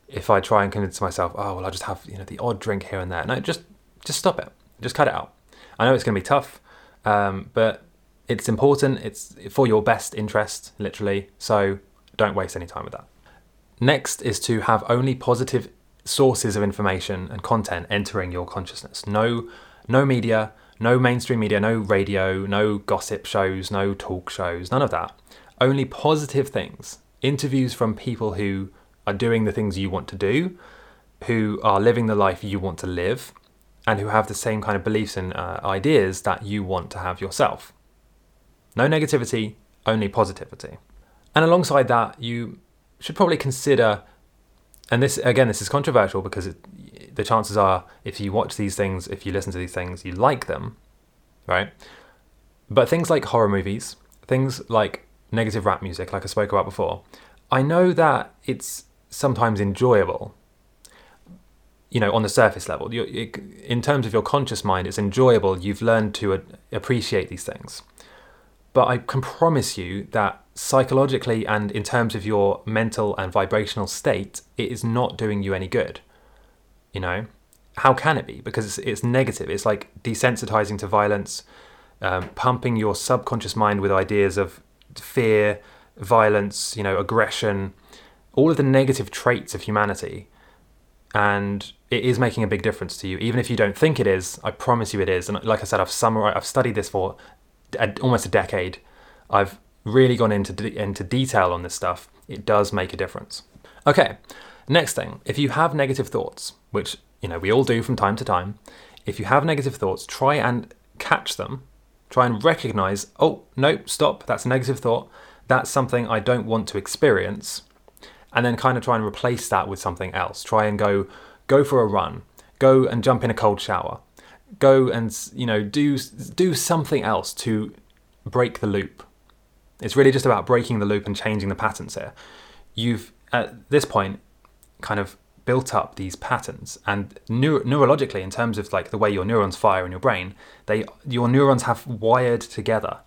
if I try and convince myself, oh well, I'll just have you know the odd drink here and there. No, just just stop it. Just cut it out. I know it's going to be tough, um, but it's important. It's for your best interest, literally. So don't waste any time with that. Next is to have only positive sources of information and content entering your consciousness. No, no media, no mainstream media, no radio, no gossip shows, no talk shows, none of that. Only positive things. Interviews from people who are doing the things you want to do, who are living the life you want to live, and who have the same kind of beliefs and uh, ideas that you want to have yourself. No negativity, only positivity. And alongside that, you should probably consider and this again, this is controversial because it, the chances are, if you watch these things, if you listen to these things, you like them, right? But things like horror movies, things like negative rap music, like I spoke about before, I know that it's sometimes enjoyable. You know, on the surface level, it, in terms of your conscious mind, it's enjoyable. You've learned to appreciate these things. But I can promise you that psychologically and in terms of your mental and vibrational state, it is not doing you any good. You know, how can it be? Because it's, it's negative. It's like desensitizing to violence, um, pumping your subconscious mind with ideas of fear, violence, you know, aggression, all of the negative traits of humanity. And it is making a big difference to you, even if you don't think it is. I promise you, it is. And like I said, I've summarized, I've studied this for a, almost a decade, I've really gone into de- into detail on this stuff. It does make a difference. Okay, next thing, if you have negative thoughts, which you know we all do from time to time, if you have negative thoughts, try and catch them. Try and recognize, oh, no, stop, that's a negative thought. That's something I don't want to experience. And then kind of try and replace that with something else. Try and go go for a run. Go and jump in a cold shower go and you know do do something else to break the loop. It's really just about breaking the loop and changing the patterns here. You've at this point kind of built up these patterns and neuro- neurologically in terms of like the way your neurons fire in your brain they your neurons have wired together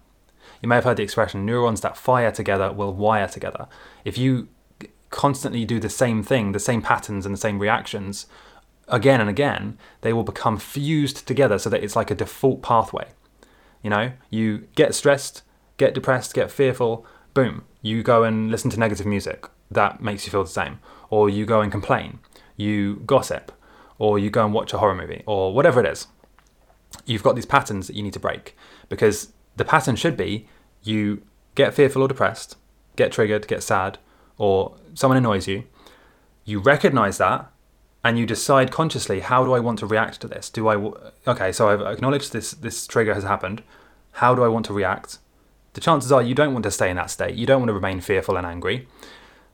You may have heard the expression neurons that fire together will wire together. If you constantly do the same thing, the same patterns and the same reactions again and again, they will become fused together so that it's like a default pathway. You know, you get stressed, get depressed, get fearful, boom, you go and listen to negative music. That makes you feel the same. Or you go and complain, you gossip, or you go and watch a horror movie, or whatever it is. You've got these patterns that you need to break because the pattern should be you get fearful or depressed, get triggered, get sad, or someone annoys you. You recognize that and you decide consciously how do I want to react to this? Do I okay? So I've acknowledged this this trigger has happened. How do I want to react? The chances are you don't want to stay in that state. You don't want to remain fearful and angry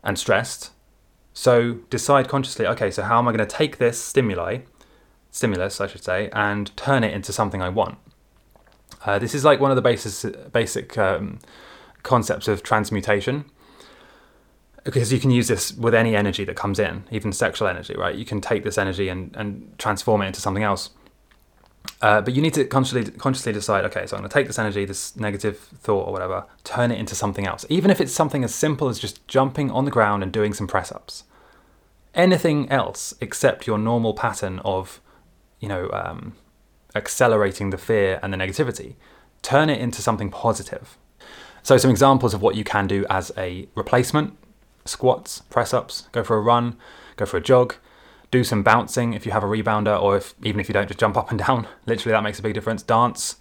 and stressed. So decide consciously. Okay, so how am I going to take this stimuli, stimulus, I should say, and turn it into something I want? Uh, this is like one of the basic basic um, concepts of transmutation because you can use this with any energy that comes in, even sexual energy, right? You can take this energy and, and transform it into something else. Uh, but you need to consciously consciously decide, okay, so I'm going to take this energy, this negative thought or whatever, turn it into something else. Even if it's something as simple as just jumping on the ground and doing some press ups. Anything else except your normal pattern of, you know, um, accelerating the fear and the negativity, turn it into something positive. So, some examples of what you can do as a replacement squats, press ups, go for a run, go for a jog, do some bouncing if you have a rebounder, or if even if you don't, just jump up and down. (laughs) Literally, that makes a big difference. Dance,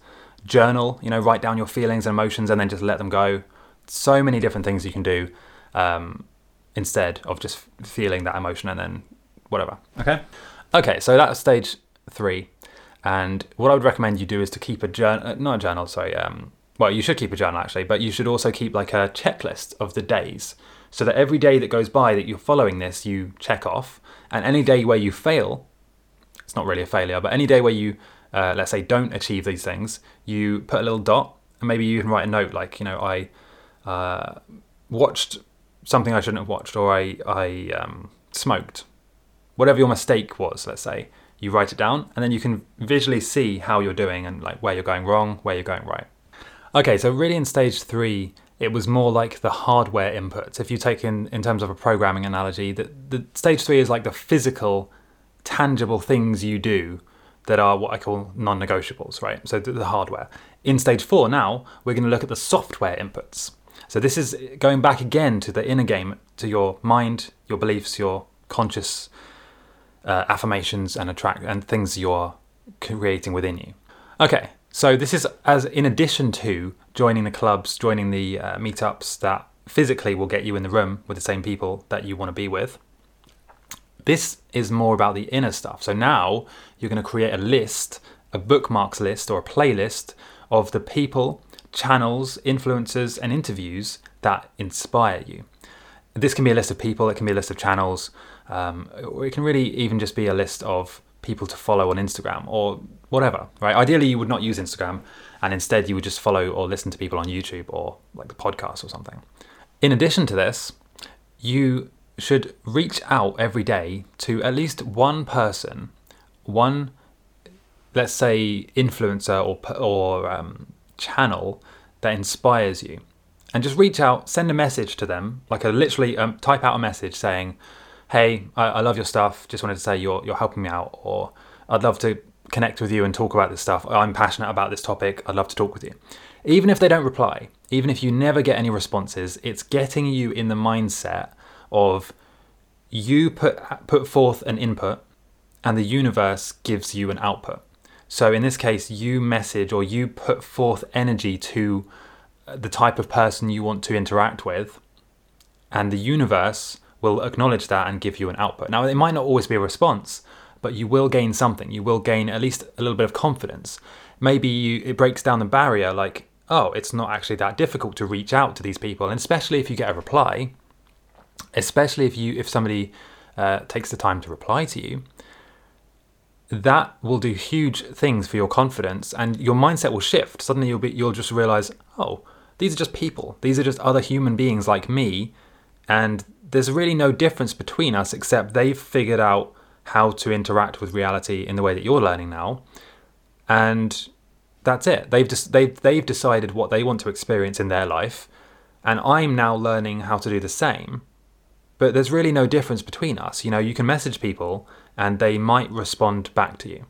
journal, you know, write down your feelings and emotions and then just let them go. So many different things you can do um, instead of just feeling that emotion and then whatever. Okay. Okay, so that's stage three. And what I would recommend you do is to keep a journal, uh, not a journal, sorry. Um, well, you should keep a journal actually, but you should also keep like a checklist of the days so that every day that goes by that you're following this, you check off. And any day where you fail, it's not really a failure, but any day where you, uh, let's say, don't achieve these things, you put a little dot, and maybe you can write a note like, you know, I uh, watched something I shouldn't have watched, or I, I um, smoked. Whatever your mistake was, let's say, you write it down, and then you can visually see how you're doing and like where you're going wrong, where you're going right. Okay, so really in stage three, it was more like the hardware inputs. If you take in in terms of a programming analogy, that the stage three is like the physical, tangible things you do that are what I call non-negotiables, right? So the, the hardware. In stage four now, we're going to look at the software inputs. So this is going back again to the inner game, to your mind, your beliefs, your conscious uh, affirmations and attract and things you're creating within you. Okay, so this is as in addition to joining the clubs, joining the uh, meetups that physically will get you in the room with the same people that you want to be with. This is more about the inner stuff. So now you're going to create a list, a bookmarks list or a playlist of the people, channels, influencers, and interviews that inspire you. This can be a list of people, it can be a list of channels, um, or it can really even just be a list of people to follow on Instagram or whatever, right? Ideally, you would not use Instagram and instead you would just follow or listen to people on YouTube or like the podcast or something. In addition to this, you should reach out every day to at least one person, one, let's say, influencer or, or um, channel that inspires you. And just reach out, send a message to them, like a literally um, type out a message saying, hey, I, I love your stuff. Just wanted to say you're you're helping me out, or I'd love to connect with you and talk about this stuff. I'm passionate about this topic. I'd love to talk with you. Even if they don't reply, even if you never get any responses, it's getting you in the mindset of you put put forth an input and the universe gives you an output. So in this case, you message or you put forth energy to uh, the type of person you want to interact with, and the universe will acknowledge that and give you an output. Now, it might not always be a response, but you will gain something. You will gain at least a little bit of confidence. Maybe you, it breaks down the barrier, like, oh, it's not actually that difficult to reach out to these people, and especially if you get a reply, especially if you if somebody uh, takes the time to reply to you, that will do huge things for your confidence, and your mindset will shift. Suddenly, you'll be you'll just realize, oh, these are just people. These are just other human beings like me, and there's really no difference between us except they've figured out how to interact with reality in the way that you're learning now. And That's it. They've just they've they've decided what they want to experience in their life, and I'm now learning how to do the same. But there's really no difference between us. You know, you can message people and they might respond back to you.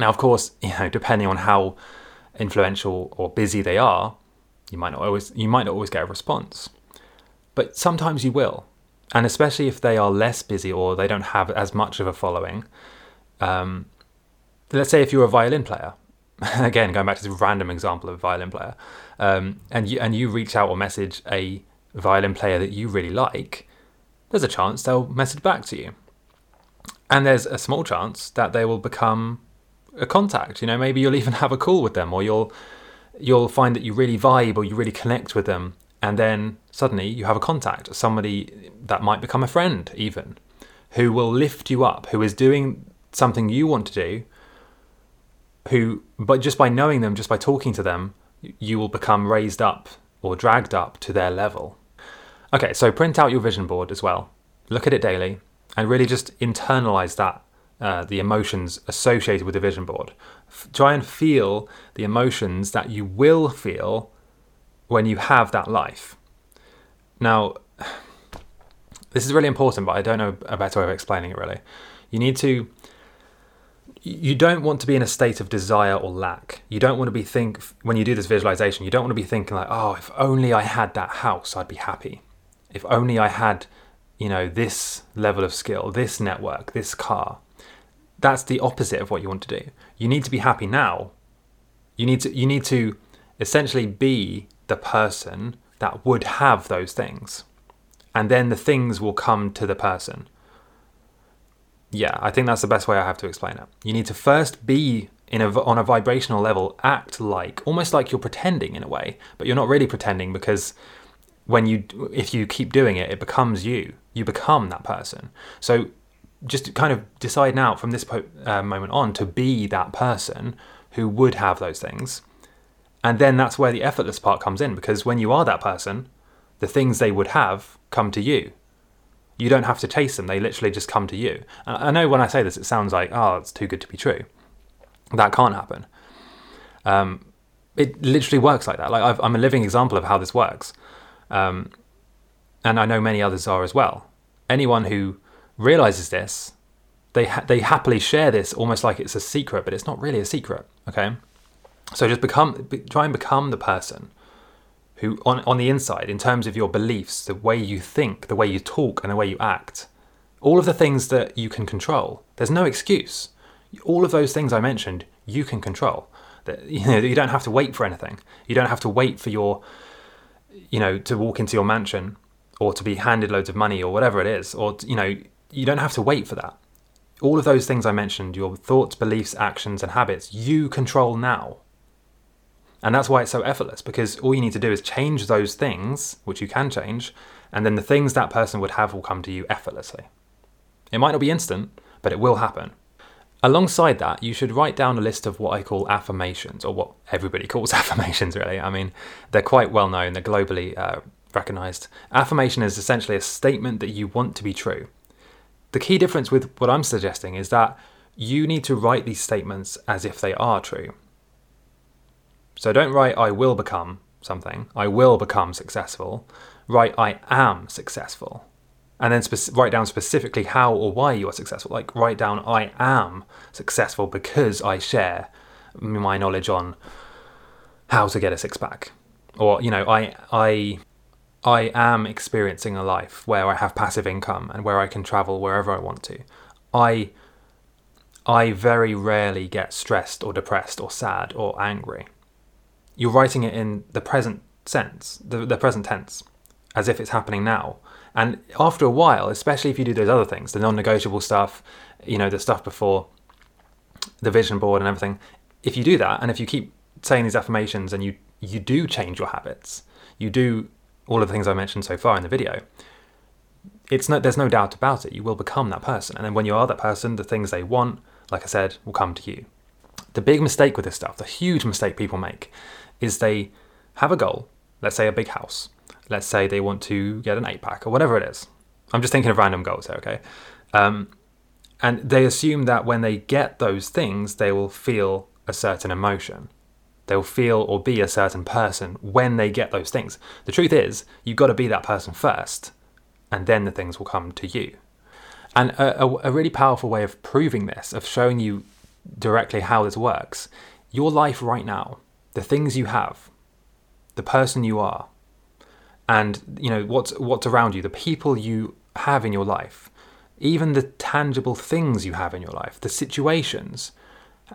Now, of course, (laughs) you know, depending on how influential or busy they are, you might not always you might not always get a response. But sometimes you will. And especially if they are less busy or they don't have as much of a following. Um, let's say if you're a violin player, (laughs) again going back to this random example of a violin player, um, and you and you reach out or message a violin player that you really like, there's a chance they'll message back to you, and there's a small chance that they will become a contact. You know, maybe you'll even (laughs) have a call with them, or you'll you'll find that you really vibe or you really connect with them, and then suddenly you have a contact, somebody that might become a friend, even, who will lift you up, who is doing something you want to do, who, but just by knowing them, just by talking to them, you will become raised up or dragged up to their level. Okay, so print out your vision board as well. Look at it daily and really just internalize that, uh, the emotions associated with the vision board. F- try and feel the emotions that you will feel when you have that life. Now, this is really important, but I don't know a better way of explaining it really. You need to you don't want to be in a state of desire or lack. You don't want to be think when you do this visualization, you don't want to be thinking like, "Oh, if only I had that house, I'd be happy. If only I had, you know, this level of skill, this network, this car." That's the opposite of what you want to do. You need to be happy now. You need to you need to essentially be the person that would have those things. And then the things will come to the person yeah, I think that's the best way I have to explain it. You need to first be in a, on a vibrational level, act like almost like you're pretending in a way, but you're not really pretending because when you if you keep doing it, it becomes you. You become that person. So just kind of decide now from this po- uh, moment on to be that person who would have those things. And then that's where the effortless part comes in because when you are that person, the things they would have come to you you don't have to chase them; they literally just come to you. I know when I say this, it sounds like oh, it's too good to be true. That can't happen. Um, it literally works like that. Like i am a living example of how this works, um, and I know many others are as well. Anyone who realizes this, they ha- they happily share this almost like it's a secret, but it's not really a secret. Okay, so just become try and become the person who on, on the inside, in terms of your beliefs, the way you think, the way you talk, and the way you act, all of the things that you can control, there's no excuse. All of those things I mentioned, you can control. That (laughs) you know, you don't have to wait for anything. You don't have to wait for your, you know, to walk into your mansion or to be handed loads of money or whatever it is, or you know, you don't have to wait for that. All of those things I mentioned, your thoughts, beliefs, actions, and habits, you control now. And that's why it's so effortless because all you need to do is change those things, which you can change, and then the things that person would have will come to you effortlessly. It might not be instant, but it will happen. Alongside that, you should write down a list of what I call affirmations, or what everybody (laughs) calls affirmations, really. I mean, they're quite well known, they're globally uh, recognized. Affirmation is essentially a statement that you want to be true. The key difference with what I'm suggesting is that you need to write these statements as if they are true. So don't write, I will become something, I will become successful. Write, I am successful. And then spe- write down specifically how or why you are successful. Like, write down, I am successful because I share my knowledge on how to get a six pack. Or, you know, I, I, I am experiencing a life where I have passive income and where I can travel wherever I want to. I I very rarely get stressed or depressed or sad or angry you're writing it in the present sense, the, the present tense, as if it's happening now. And after a while, especially if you do those other things, the non negotiable stuff, you know, the stuff before the vision board and everything, if you do that and if you keep saying these affirmations and you, you do change your habits, you do all of the things I mentioned so far in the video, it's no, there's no doubt about it. You will become that person. And then when you are that person, the things they want, like I said, will come to you. The big mistake with this stuff, the huge mistake people make, is they have a goal, let's say a big house. Let's say they want to get an eight pack or whatever it is. I'm just thinking of random goals here, okay? Um, and they assume that when they get those things, they will feel a certain emotion. They'll feel or be a certain person when they get those things. The truth is, you've got to be that person first, and then the things will come to you. And a, a, a really powerful way of proving this, of showing you directly how this works, your life right now, the things you have, the person you are, and you know what's what's around you, the people you have in your life, even the tangible things you have in your life, the situations,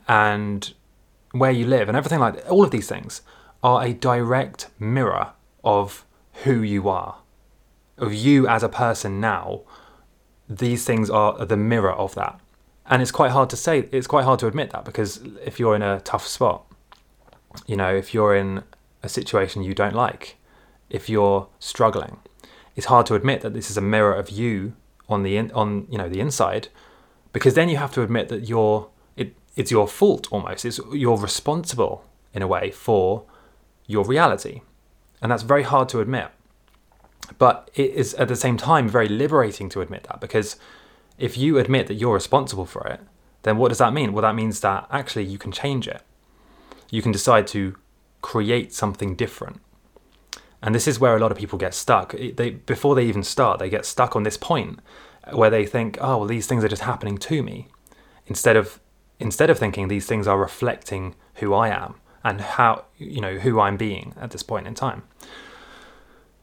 and where you live, and everything like all of these things are a direct mirror of who you are, of you as a person now. These things are the mirror of that. And it's quite hard to say, it's quite hard to admit that because if you're in a tough spot, you know, if you're in a situation you don't like, if you're struggling, it's hard to admit that this is a mirror of you on the in, on you know the inside, because then you have to admit that you're it, it's your fault almost. It's you're responsible in a way for your reality, and that's very hard to admit. But it is at the same time very liberating to admit that because if you admit that you're responsible for it, then what does that mean? Well, that means that actually you can change it. You can decide to create something different. And this is where a lot of people get stuck. They before they even start, they get stuck on this point where they think, "Oh, well, these things are just happening to me," instead of instead of thinking these things are reflecting who I am and how you know who I'm being at this point in time.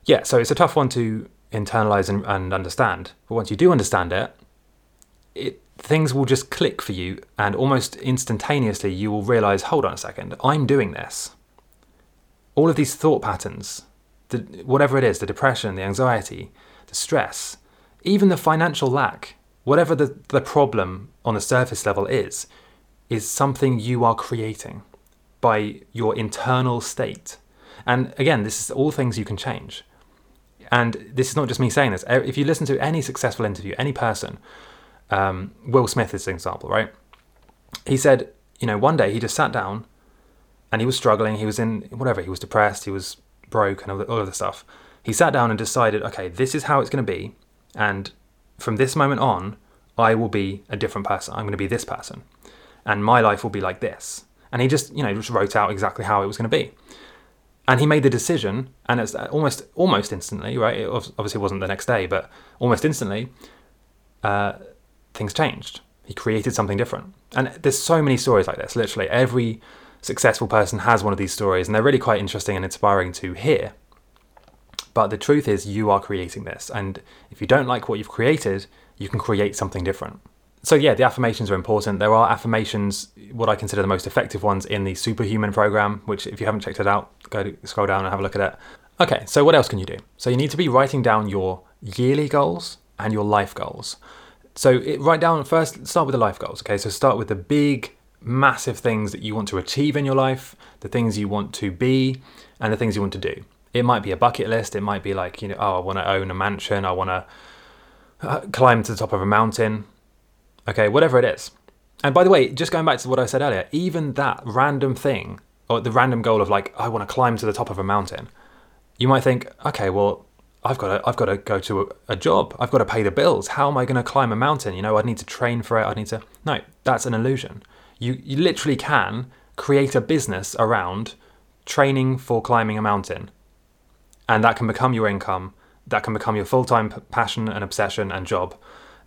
Yeah, so it's a tough one to internalize and, and understand, but once you do understand it, it things will just click for you, and almost instantaneously you will realize, hold on a second, I'm doing this. All of these thought patterns the, whatever it is the depression, the anxiety, the stress, even the financial lack, whatever the, the problem on the surface level is, is something you are creating by your internal state. And again, this is all things you can change. And this is not just me saying this. If you listen to any successful interview, any person, um, Will Smith is an example, right? He said, you know, one day he just sat down and he was struggling. He was in whatever, he was depressed, he was broke and all, the, of the stuff. He sat down and decided, okay, this is how it's going to be, and from this moment on, I will be a different person. I'm going to be this person, and my life will be like this. And he just, you know, just wrote out exactly how it was going to be. And he made the decision, and it's almost almost instantly, right? It obviously wasn't the next day, but almost instantly, uh, things changed. He created something different. And there's so many stories like this. Literally every successful person has one of these stories, and they're really quite interesting and inspiring to hear. But the truth is, you are creating this, and if you don't like what you've created, you can create something different. So, yeah, the affirmations are important. There are affirmations, what I consider the most effective ones in the Superhuman program, which, if you haven't checked it out, go to scroll down and have a look at it. Okay, so what else can you do? So, you need to be writing down your yearly goals and your life goals. So, it, write down first, start with the life goals. Okay, so start with the big massive things that you want to achieve in your life, the things you want to be, and the things you want to do. It might be a bucket list. It might be like, you know, oh, I want to own a mansion. I want to uh, climb to the top of a mountain. Okay, whatever it is. And by the way, just going back to what I said earlier, even that random thing, or the random goal of like, I want to climb to the top of a mountain, you might think, okay, well, I've got to, I've got to go to a, a job. I've got to pay the bills. How am I going to climb a mountain? You know, I'd need to train for it. I'd need to. No, that's an illusion. You, you literally can create a business around training for climbing a mountain. And that can become your income. That can become your full time passion and obsession and job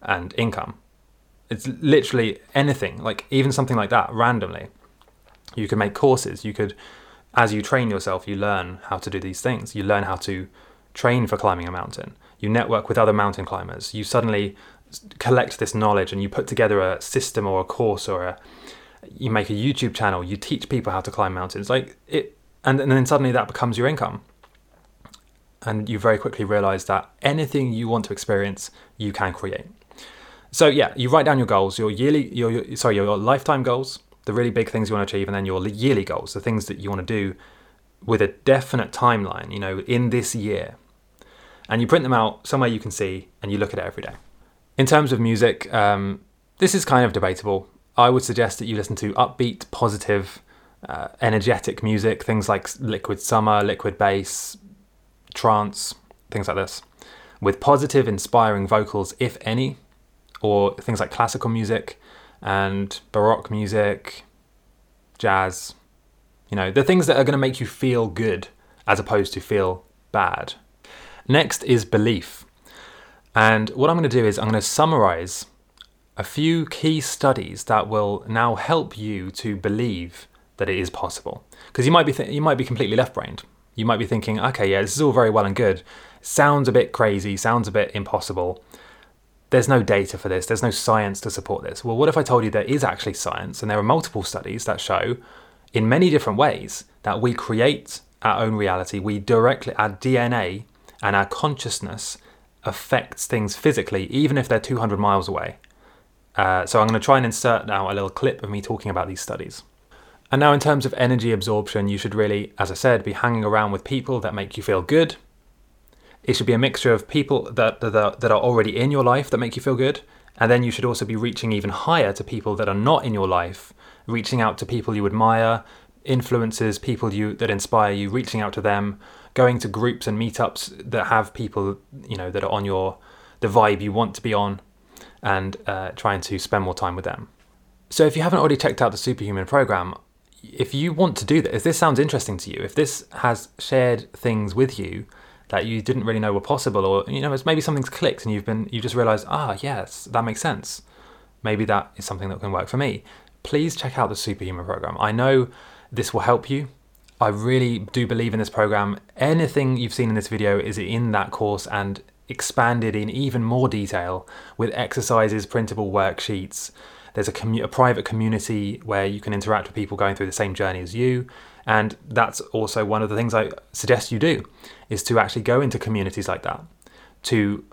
and income. It's literally anything, like even something like that randomly. You could make courses. You could, as you train yourself, you learn how to do these things. You learn how to train for climbing a mountain. You network with other mountain climbers. You suddenly collect this knowledge and you put together a system or a course or a, you make a YouTube channel, you teach people how to climb mountains, like it, and, and then suddenly that becomes your income. And you very quickly realize that anything you want to experience, you can create. So yeah, you write down your goals, your yearly, your, your sorry, your lifetime goals, the really big things you want to achieve, and then your yearly goals, the things that you want to do with a definite timeline. You know, in this year, and you print them out somewhere you can see, and you look at it every day. In terms of music, um, this is kind of debatable. I would suggest that you listen to upbeat, positive, uh, energetic music, things like Liquid Summer, Liquid Bass, trance, things like this, with positive, inspiring vocals, if any, or things like classical music and baroque music, jazz, You know, the things that are going to make you feel good as opposed to feel bad. Next is belief. And what I'm going to do is I'm going to summarize a few key studies that will now help you to believe that it is possible. Because you might be th- you might be completely left-brained. You might be thinking, okay, yeah, this is all very well and good. Sounds a bit crazy, sounds a bit impossible. There's no data for this, there's no science to support this. Well, what if I told you there is actually science and there are multiple studies that show in many different ways that we create our own reality, we directly, our DNA and our consciousness affects things physically, even if they're 200 miles away. Uh, so I'm going to try and insert now a little clip of me talking about these studies. And now, in terms of energy absorption, you should really, as I said, be hanging around with people that make you feel good. It should be a mixture of people that, that, that are already in your life that make you feel good. And then you should also be reaching even higher to people that are not in your life, reaching out to people you admire, influences, people you that inspire you, reaching out to them, going to groups and meetups that have people you know that are on your the vibe you want to be on, and uh, trying to spend more time with them. So if you haven't already checked out the Superhuman program, if you want to do that, if this sounds interesting to you, if this has shared things with you that you didn't really know were possible, or you know, it's maybe something's clicked and you've been you just realised, ah, yes, that makes sense. Maybe that is something that can work for me. Please check out the Superhuman program. I know this will help you. I really do believe in this program. Anything you've seen in this video is in that course and expanded in even more detail with exercises, printable worksheets, there's a, commu- a private community where you can interact with people going through the same journey as you. And that's also one of the things I suggest you do is to actually go into communities like that, to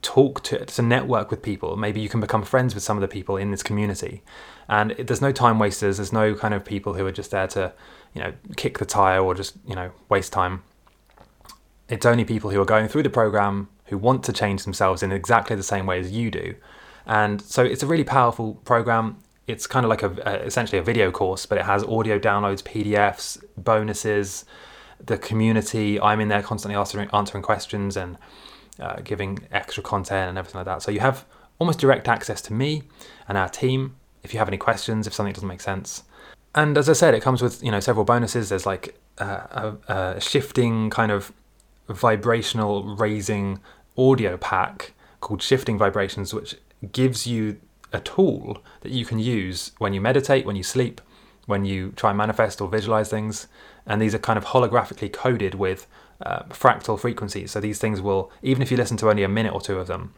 talk to, to network with people. Maybe you can become friends with some of the people in this community. And there's no time wasters. There's no kind of people who are just there to, you know, kick the tire or just, you know, waste time. It's only people who are going through the program who want to change themselves in exactly the same way as you do and so it's a really powerful program. It's kind of like a, a essentially a video course, but it has audio downloads, PDFs, bonuses, the community. I'm in there constantly answering, answering questions and uh, giving extra content and everything like that. So you have almost direct access to me and our team if you have any questions, if something doesn't make sense. And as I said, it comes with you know several bonuses. There's like uh, a, a shifting kind of vibrational raising audio pack called Shifting Vibrations, which gives you a tool that you can use when you meditate, when you sleep, when you try and manifest or visualize things. And these are kind of holographically coded with uh, fractal frequencies. So these things will, even if you listen to only a minute or two of them,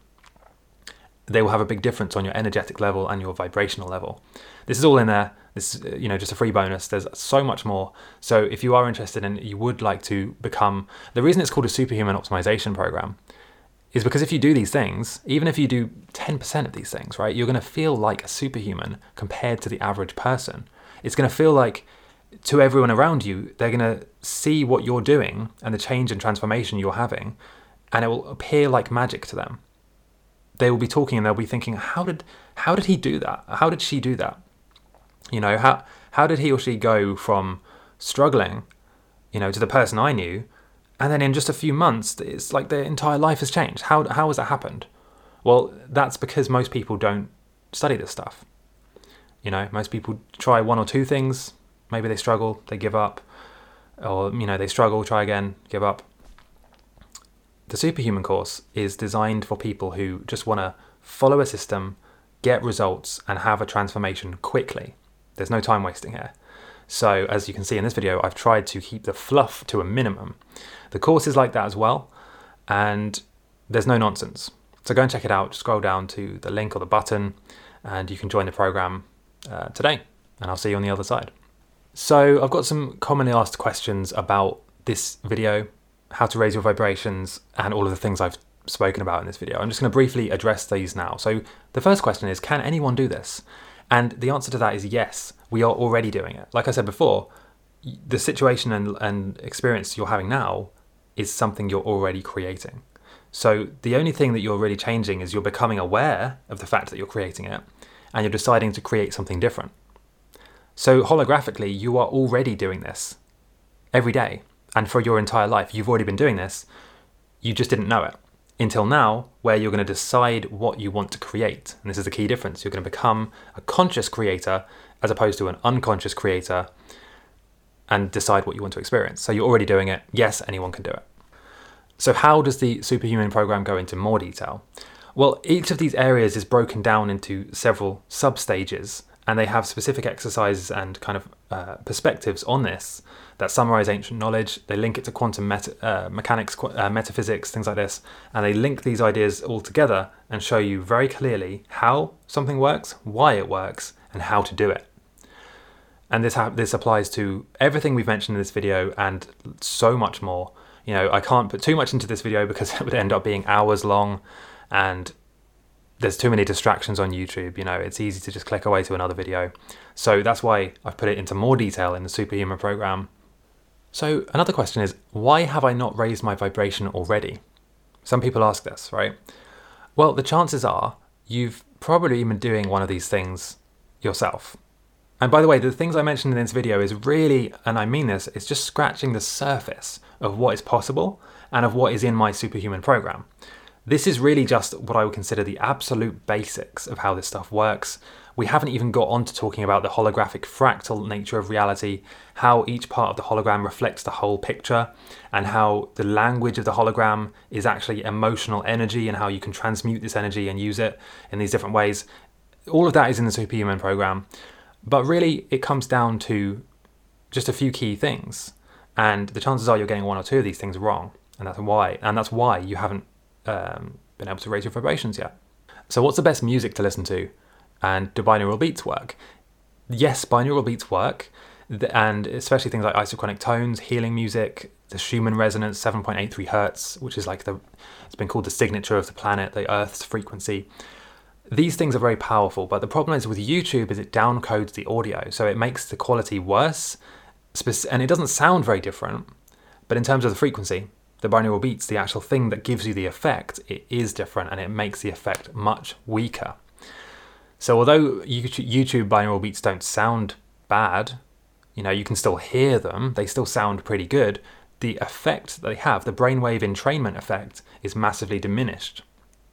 they will have a big difference on your energetic level and your vibrational level. This is all in there. This is, uh, you know, just a free bonus. There's so much more. So if you are interested and you would like to become, the reason it's called a superhuman optimization program is because if you do these things, even if you do 10% of these things, right, you're going to feel like a superhuman compared to the average person. It's going to feel like to everyone around you, they're going to see what you're doing and the change and transformation you're having, and it will appear like magic to them. They will be talking and they'll be thinking, how did how did he do that? How did she do that? You know, how how did he or she go from struggling, you know, to the person I knew and then in just a few months, it's like their entire life has changed. How, how has that happened? Well, that's because most people don't study this stuff. You know, most people try one or two things, maybe they struggle, they give up, or, you know, they struggle, try again, give up. The Superhuman course is designed for people who just want to follow a system, get results, and have a transformation quickly. There's no time wasting here. So, as you can see in this video, I've tried to keep the fluff to a minimum. The course is like that as well, and there's no nonsense. So go and check it out. Scroll down to the link or the button, and you can join the program uh, today. And I'll see you on the other side. So I've got some commonly asked questions about this video, how to raise your vibrations, and all of the things I've spoken about in this video. I'm just going to briefly address these now. So the first question is, can anyone do this? And the answer to that is yes, we are already doing it. Like I said before, the situation and, and experience you're having now is something you're already creating. So the only thing that you're really changing is you're becoming aware of the fact that you're creating it and you're deciding to create something different. So holographically, you are already doing this every day. And for your entire life, you've already been doing this. You just didn't know it until now, where you're going to decide what you want to create. And this is the key difference. You're going to become a conscious creator as opposed to an unconscious creator and decide what you want to experience. So you're already doing it. Yes, anyone can do it. So, how does the Superhuman program go into more detail? Well, each of these areas is broken down into several sub stages, and they have specific exercises and kind of uh, perspectives on this that summarize ancient knowledge. They link it to quantum uh, mechanics, qu- uh, metaphysics, things like this, and they link these ideas all together and show you very clearly how something works, why it works, and how to do it. And this ha- this applies to everything we've mentioned in this video and so much more. You know, I can't put too much into this video because (laughs) it would end up being hours long, and there's too many distractions on YouTube. You know, it's easy to just click away to another video. So that's why I've put it into more detail in the Superhuman program. So another question is, why have I not raised my vibration already? Some people ask this, right? Well, the chances are you've probably been doing one of these things yourself. And by the way, the things I mentioned in this video is really, and I mean this, it's just scratching the surface of what is possible and of what is in my superhuman program. This is really just what I would consider the absolute basics of how this stuff works. We haven't even got on to talking about the holographic fractal nature of reality, how each part of the hologram reflects the whole picture, and how the language of the hologram is actually emotional energy and how you can transmute this energy and use it in these different ways. All of that is in the superhuman program. But really, it comes down to just a few key things, and the chances are you're getting one or two of these things wrong, and that's why. And that's why you haven't um, been able to raise your vibrations yet. So, what's the best music to listen to? And do binaural beats work? Yes, binaural beats work, and especially things like isochronic tones, healing music, the Schumann resonance, 7.83 hertz, which is like the, it's been called the signature of the planet, the Earth's frequency. These things are very powerful, but the problem is with YouTube is it downcodes the audio, so it makes the quality worse, and it doesn't sound very different. But in terms of the frequency, the binaural beats, the actual thing that gives you the effect, it is different, and it makes the effect much weaker. So although YouTube binaural beats don't sound bad, you know you can still hear them. They still sound pretty good. The effect that they have, the brainwave entrainment effect, is massively diminished.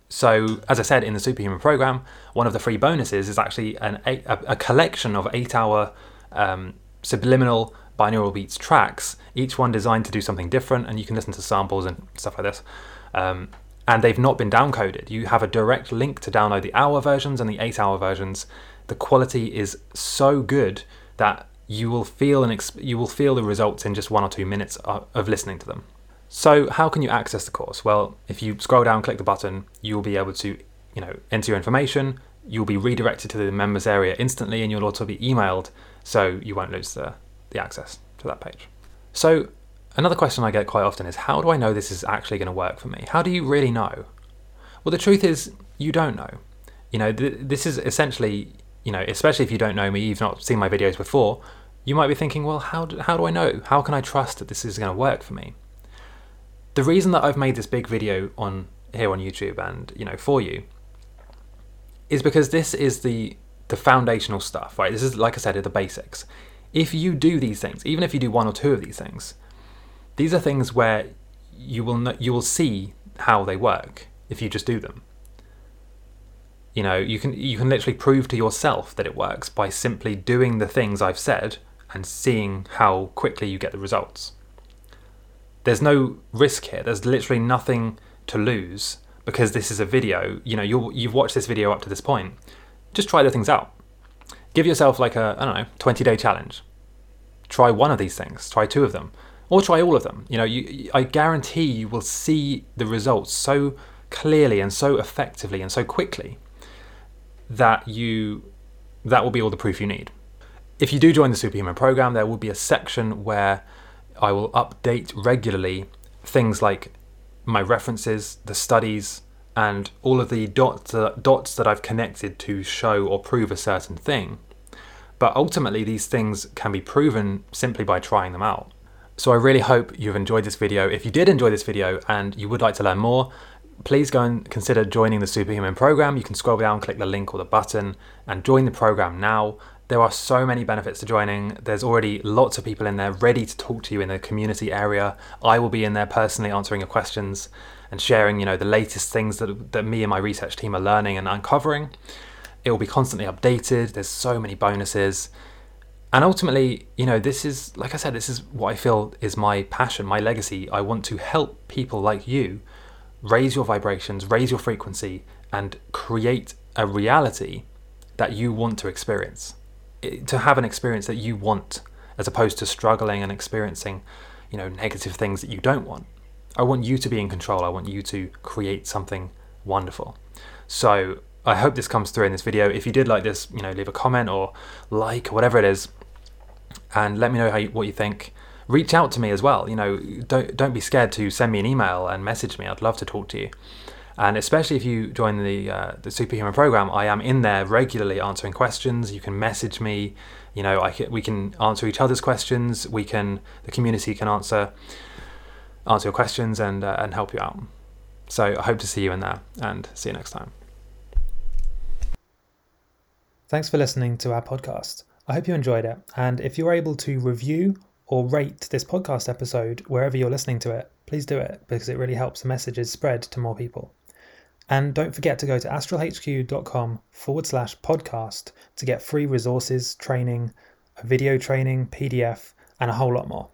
So, as I said in the Superhuman program, one of the free bonuses is actually an eight, a, a, collection of eight-hour um, subliminal binaural beats tracks, each one designed to do something different, and you can listen to samples and stuff like this. Um, and they've not been downcoded. You have a direct link to download the hour versions and the eight-hour versions. The quality is so good that you will feel an exp- you will feel the results in just one or two minutes of, listening to them. So, how can you access the course? Well, if you scroll down, click the button, you will be able to, you know, enter your information. You'll be redirected to the members area instantly, and you'll also be emailed, so you won't lose the, the access to that page. So, another question I get quite often is, how do I know this is actually going to work for me? How do you really know? Well, the truth is, you don't know. You know, th- this is essentially, you know, especially if you don't know me, you've not seen my videos before, you might be thinking, well, how do, how do I know? How can I trust that this is going to work for me? the reason that I've made this big video on here on YouTube and you know for you is because this is the the foundational stuff, right? This is like I said, the basics. If you do these things, even if you do one or two of these things, these are things where you will know, you will see how they work if you just do them. You know, you can you can literally prove to yourself that it works by simply doing the things I've said and seeing how quickly you get the results there's no risk here. There's literally nothing to lose because this is a video. You know, you you've watched this video up to this point. Just try the things out. Give yourself like a I don't know 20 day challenge. Try one of these things. Try two of them, or try all of them. You know, you, I guarantee you will see the results so clearly and so effectively and so quickly that you that will be all the proof you need. If you do join the Superhuman program, there will be a section where I will update regularly things like my references, the studies, and all of the dots, uh, dots that I've connected to show or prove a certain thing. But ultimately, these things can be proven simply by trying them out. So I really hope you've enjoyed this video. If you did enjoy this video and you would like to learn more, please go and consider joining the Superhuman program. You can scroll down, click the link or the button, and join the program now. There are so many benefits to joining. There's already lots of people in there ready to talk to you in the community area. I will be in there personally answering your questions and sharing, you know, the latest things that, that me and my research team are learning and uncovering. It will be constantly updated. There's so many bonuses. And ultimately, you know, this is, like I said, this is what I feel is my passion, my legacy. I want to help people like you raise your vibrations, raise your frequency, and create a reality that you want to experience. To have an experience that you want, as opposed to struggling and experiencing, you know, negative things that you don't want. I want you to be in control. I want you to create something wonderful. So I hope this comes through in this video. If you did like this, you know, leave a comment or like, or whatever it is, and let me know how you, what you think. Reach out to me as well. You know, don't don't be scared to send me an email and message me. I'd love to talk to you. And especially if you join the uh, the superhuman program, I am in there regularly answering questions. You can message me. You know, I we can answer each other's questions. We can the community can answer answer your questions and uh, and help you out. So I hope to see you in there and see you next time. Thanks for listening to our podcast. I hope you enjoyed it. And if you're able to review or rate this podcast episode wherever you're listening to it, please do it because it really helps the messages spread to more people. And don't forget to go to astralhq.com forward slash podcast to get free resources, training, a video training, PDF, and a whole lot more.